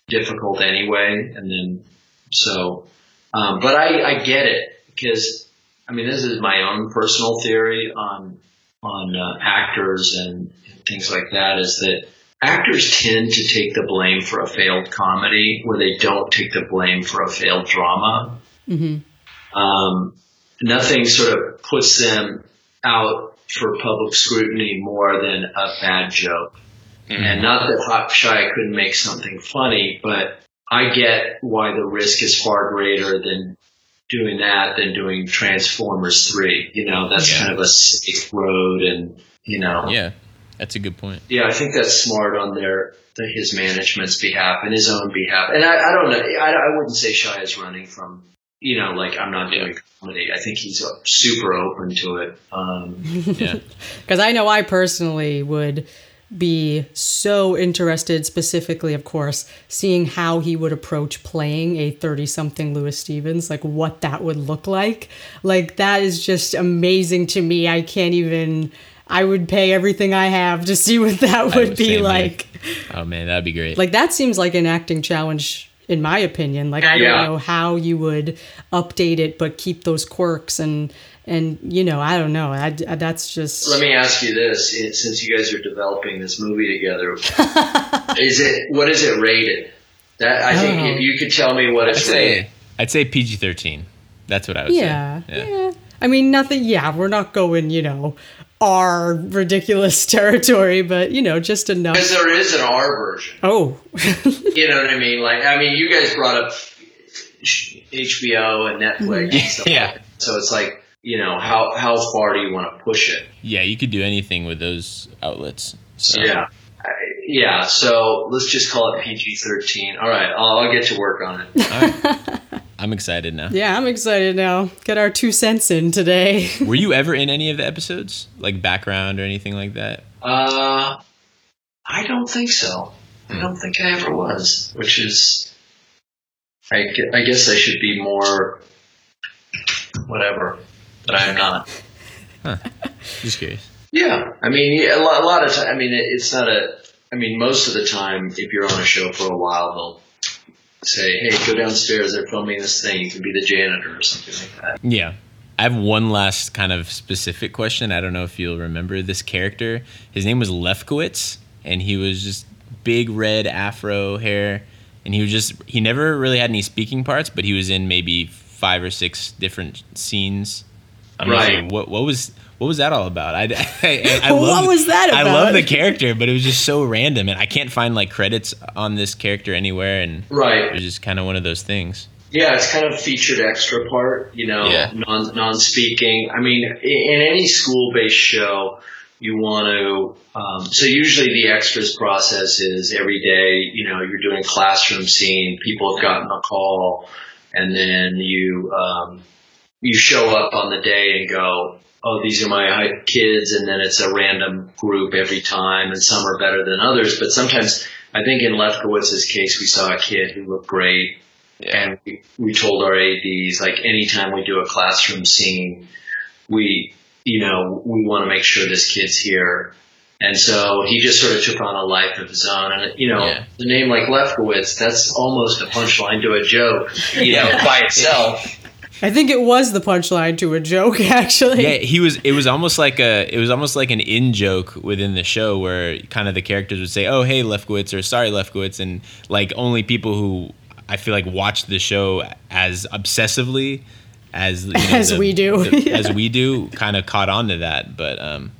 Speaker 3: difficult anyway, and then so, um, but I I get it because I mean this is my own personal theory on on uh, actors and things like that is that actors tend to take the blame for a failed comedy where they don't take the blame for a failed drama.
Speaker 1: Mm-hmm.
Speaker 3: Um, nothing sort of puts them out for public scrutiny more than a bad joke. And not that Hot Shia couldn't make something funny, but I get why the risk is far greater than doing that than doing Transformers 3. You know, that's
Speaker 2: Yeah.
Speaker 3: kind of a safe road and, you know.
Speaker 2: Yeah, that's a good point.
Speaker 3: Yeah, I think that's smart on their the, his management's behalf and his own behalf. And I, I don't know. I, I wouldn't say Shia is running from, you know, like I'm not doing comedy. I think he's uh, super open to it. Um,
Speaker 2: Yeah,
Speaker 1: Because I know I personally would be so interested, specifically, of course, seeing how he would approach playing a 30 something Lewis Stevens, like what that would look like. Like, that is just amazing to me. I can't even. I would pay everything I have to see what that would
Speaker 2: would
Speaker 1: be
Speaker 2: same here.
Speaker 1: like.
Speaker 2: oh man, that'd be great.
Speaker 1: Like that seems like an acting challenge in my opinion. Like I
Speaker 3: Yeah.
Speaker 1: don't know how you would update it but keep those quirks and and you know, I don't know. I, I- that's just
Speaker 3: let me ask you this: eh, since you guys are developing this movie together, is it what is it rated? That I think if you could tell me what
Speaker 2: I'd
Speaker 3: it's rated.
Speaker 2: say I'd say PG thirteen. That's what I would
Speaker 1: yeah,
Speaker 2: say.
Speaker 1: yeah. I mean, nothing. Yeah, we're not going, you know, R ridiculous territory, but you know, just enough.
Speaker 3: Because there is an R version.
Speaker 1: Oh,
Speaker 3: You know what I mean? Like, I mean, you guys brought up HBO and Netflix. And stuff
Speaker 2: Yeah.
Speaker 3: like. So it's like, you know, how how far do you want to push it?
Speaker 2: Yeah, you could do anything with those outlets. So.
Speaker 3: Yeah. Yeah, so let's just call it PG 13. All right, I'll, I'll get to work on it.
Speaker 2: All right. I'm excited now.
Speaker 1: yeah, I'm excited now. Get our two cents in today.
Speaker 2: Were you ever in any of the episodes, like background or anything like that?
Speaker 3: Uh, I don't think so. I don't think I ever was, which is, I, I guess I should be more, whatever, but I'm not.
Speaker 2: Just curious.
Speaker 3: Yeah, I mean, a lot, a lot of time. I mean, it, it's not a. I mean, most of the time, if you're on a show for a while, they'll say, "Hey, go downstairs. They're filming this thing. You can be the janitor or something like that."
Speaker 2: Yeah. I have one last kind of specific question. I don't know if you'll remember this character. His name was Lefkowitz, and he was just big red afro hair, and he was just he never really had any speaking parts, but he was in maybe five or six different scenes. I'm
Speaker 3: Right.
Speaker 2: what what was what was that all about? I, I, I
Speaker 1: What
Speaker 2: love-
Speaker 1: was that about?
Speaker 2: I love the character, but it was just so random, and I can't find like credits on this character anywhere, and
Speaker 3: right, it
Speaker 2: was just kind of one of those things.
Speaker 3: Yeah, it's kind of featured extra part, you know,
Speaker 2: Yeah.
Speaker 3: non non speaking. I mean, in any school based show, you want to. Um, so usually the extras process is every day. You know, you're doing classroom scene. People have gotten a call, and then you um, you show up on the day and go, "Oh, these are my kids," and then it's a random group every time, and some are better than others. But sometimes, I think in Lefkowitz's case, we saw a kid who looked great and we, we told our ads like anytime we do a classroom scene we you know we want to make sure this kid's here. And so he just sort of took on a life of his own. And you know
Speaker 2: Yeah.
Speaker 3: the name like lefkowitz that's almost a punchline to a joke you know? By itself
Speaker 1: I think it was the punchline to a joke, actually.
Speaker 2: Yeah, he was. It was almost like a. It was almost like an in joke within the show where kind of the characters would say, "Oh, hey, Lefkowitz," or "Sorry, Lefkowitz," and like only people who I feel like watch the show as obsessively as you know,
Speaker 1: As we do.
Speaker 2: the- as we do, kind of caught on to that. But um,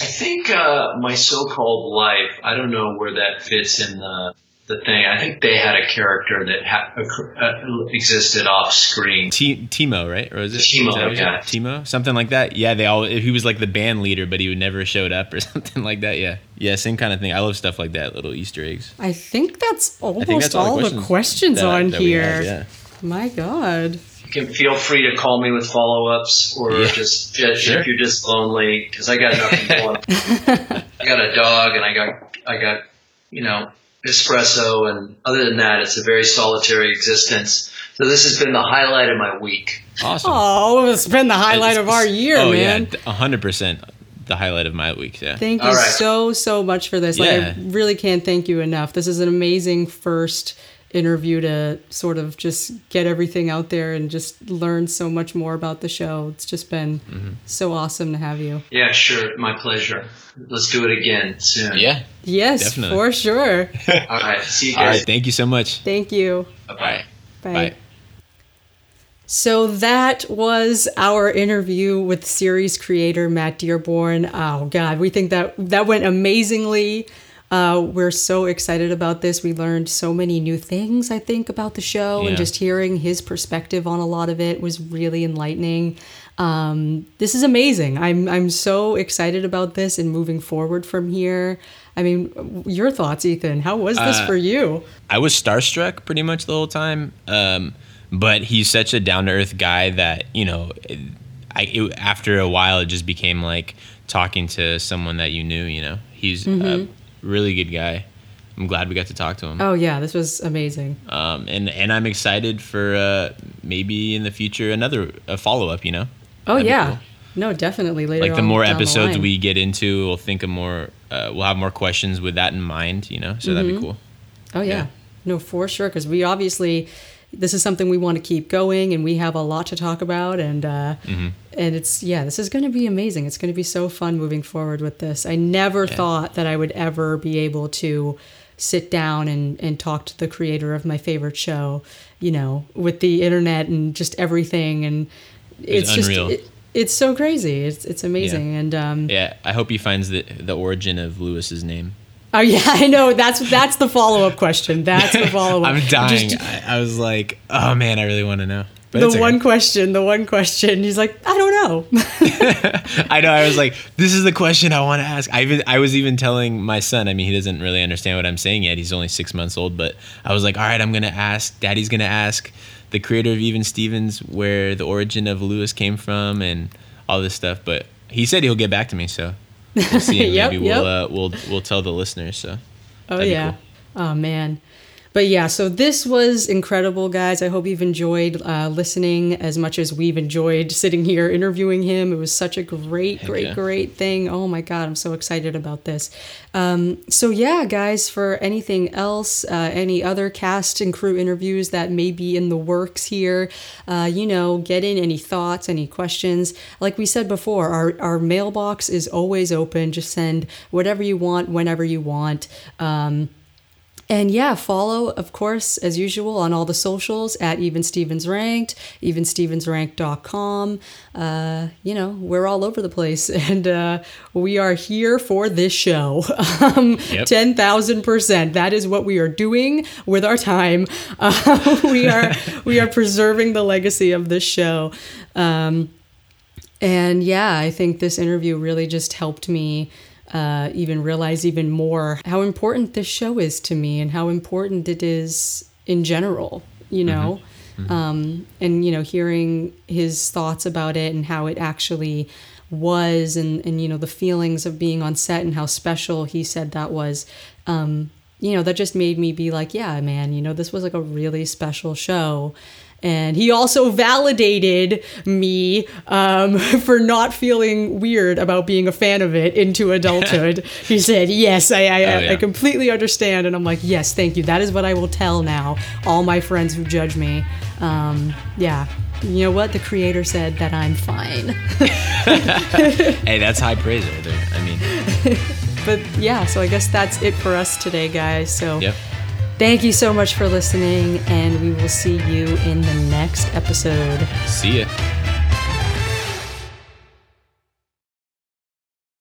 Speaker 3: i think uh, my so-called life i don't know where that fits in the the thing i think they had a character that ha- uh, existed off screen
Speaker 2: T- Timo, right? Or was it
Speaker 3: Timo,
Speaker 2: is that what it
Speaker 3: yeah.
Speaker 2: was? Timo, something like that. Yeah, they all. He was like the band leader, but he would never showed up or something like that. Yeah, yeah, same kind of thing. I love stuff like that, little Easter eggs.
Speaker 1: I think that's almost
Speaker 2: think that's
Speaker 1: all, the questions
Speaker 2: that-
Speaker 1: on
Speaker 2: that
Speaker 1: here.
Speaker 2: have, yeah.
Speaker 1: My God.
Speaker 3: You can feel free to call me with follow-ups or
Speaker 2: Yeah.
Speaker 3: just, just
Speaker 2: Sure.
Speaker 3: if you're just lonely because I got nothing going. I got a dog and I got I got you know espresso and other than that it's a very solitary existence. So this has been the highlight of my week.
Speaker 2: Awesome.
Speaker 1: Oh, it's been the highlight of our year,
Speaker 2: oh
Speaker 1: man.
Speaker 2: yeah, hundred percent. The highlight of my week. Yeah.
Speaker 1: Thank you
Speaker 3: All right.
Speaker 1: so, so much for this. Like,
Speaker 2: Yeah.
Speaker 1: I really can't thank you enough. This is an amazing first interview to sort of just get everything out there and just learn so much more about the show. It's just been
Speaker 2: Mm-hmm.
Speaker 1: so awesome to have you.
Speaker 3: Yeah, sure, my pleasure. Let's do it again soon.
Speaker 2: yeah.
Speaker 1: Yes,
Speaker 2: Definitely.
Speaker 1: for sure.
Speaker 3: All right. See you guys.
Speaker 2: All right. Thank you so much.
Speaker 1: Thank you.
Speaker 2: Bye-bye.
Speaker 3: Bye.
Speaker 1: Bye. So that was our interview with series creator Matt Dearborn. Oh God, we think that that went amazingly. Uh, we're so excited about this. We learned so many new things, I think, about the show, and just hearing his perspective on a lot of it was really enlightening. Um, this is amazing. I'm I'm so excited about this and moving forward from here. I mean, your thoughts, Ethan? How was this
Speaker 2: Uh,
Speaker 1: for you?
Speaker 2: I was starstruck pretty much the whole time. Um, but he's such a down to earth guy that you know, I it, after a while it just became like talking to someone that you knew. You know, he's a really good guy. I'm glad we got to talk to him.
Speaker 1: Oh yeah, this was amazing.
Speaker 2: Um, and and I'm excited for uh, maybe in the future another a follow up. You know,
Speaker 1: Oh
Speaker 2: That'd
Speaker 1: yeah,
Speaker 2: cool.
Speaker 1: no, definitely later.
Speaker 2: like the more episodes
Speaker 1: line.
Speaker 2: we get into, we'll think of more. Uh, we'll have more questions with that in mind. You know, so that'd be cool.
Speaker 1: Oh yeah.
Speaker 2: Yeah.
Speaker 1: No, for sure. Because we obviously, this is something we want to keep going, and we have a lot to talk about, and uh,
Speaker 2: Mm-hmm.
Speaker 1: and it's yeah, this is going to be amazing. It's going to be so fun moving forward with this. I never thought that I would ever be able to sit down and and talk to the creator of my favorite show. You know, with the internet and just everything, and it's,
Speaker 2: It's
Speaker 1: just. It, it's so crazy. It's it's amazing, and um,
Speaker 2: Yeah, I hope he finds the the origin of Louis's name.
Speaker 1: Oh yeah, I know. That's that's the follow up question. That's the follow up.
Speaker 2: I'm dying. I, I was like, oh man, I really want to know. But
Speaker 1: the
Speaker 2: okay.
Speaker 1: one question, the one question. He's like, I don't know.
Speaker 2: I know. I was like, this is the question I want to ask. I even I was even telling my son. I mean, he doesn't really understand what I'm saying yet. He's only six months old. But I was like, all right, I'm gonna ask. Daddy's gonna ask the creator of Even Stevens where the origin of Louis came from and all this stuff. But he said he'll get back to me. So we'll see. and
Speaker 1: Yep,
Speaker 2: Maybe
Speaker 1: yep.
Speaker 2: we'll uh, we'll we'll tell the listeners. So
Speaker 1: Oh yeah.
Speaker 2: cool.
Speaker 1: Oh man. But yeah, so this was incredible, guys. I hope you've enjoyed uh, listening as much as we've enjoyed sitting here interviewing him. It was such a great, great,
Speaker 2: yeah.
Speaker 1: great thing. Oh my God, I'm so excited about this. Um, so, yeah, guys, for anything else, uh, any other cast and crew interviews that may be in the works here, uh, you know, get in any thoughts, any questions. Like we said before, our, our mailbox is always open. Just send whatever you want, whenever you want. Um, And yeah, follow, of course, as usual, on all the socials at Even Stevens Ranked, evenstevensranked.com. Uh, you know, we're all over the place, and uh, we are here for this show. um,
Speaker 2: Yep.
Speaker 1: 10,000%. That is what we are doing with our time. Uh, we are we are preserving the legacy of this show. Um, and yeah, I think this interview really just helped me uh, even realize even more how important this show is to me and how important it is in general, you know? Um, and, you know, hearing his thoughts about it and how it actually was and, and, you know, the feelings of being on set and how special he said that was. Um, you know, that just made me be like, yeah, man, you know, this was like a really special show. And he also validated me um, for not feeling weird about being a fan of it into adulthood. he said, Yes, I, I,
Speaker 2: Oh, yeah.
Speaker 1: I completely understand. And I'm like, Yes, thank you. That is what I will tell now all my friends who judge me. Um, yeah. You know what? The creator said that I'm fine.
Speaker 2: Hey, that's high praise right there. I mean,
Speaker 1: but yeah, so I guess that's it for us today, guys. So
Speaker 2: yep.
Speaker 1: Thank you so much for listening, and we will see you in the next episode.
Speaker 2: See ya.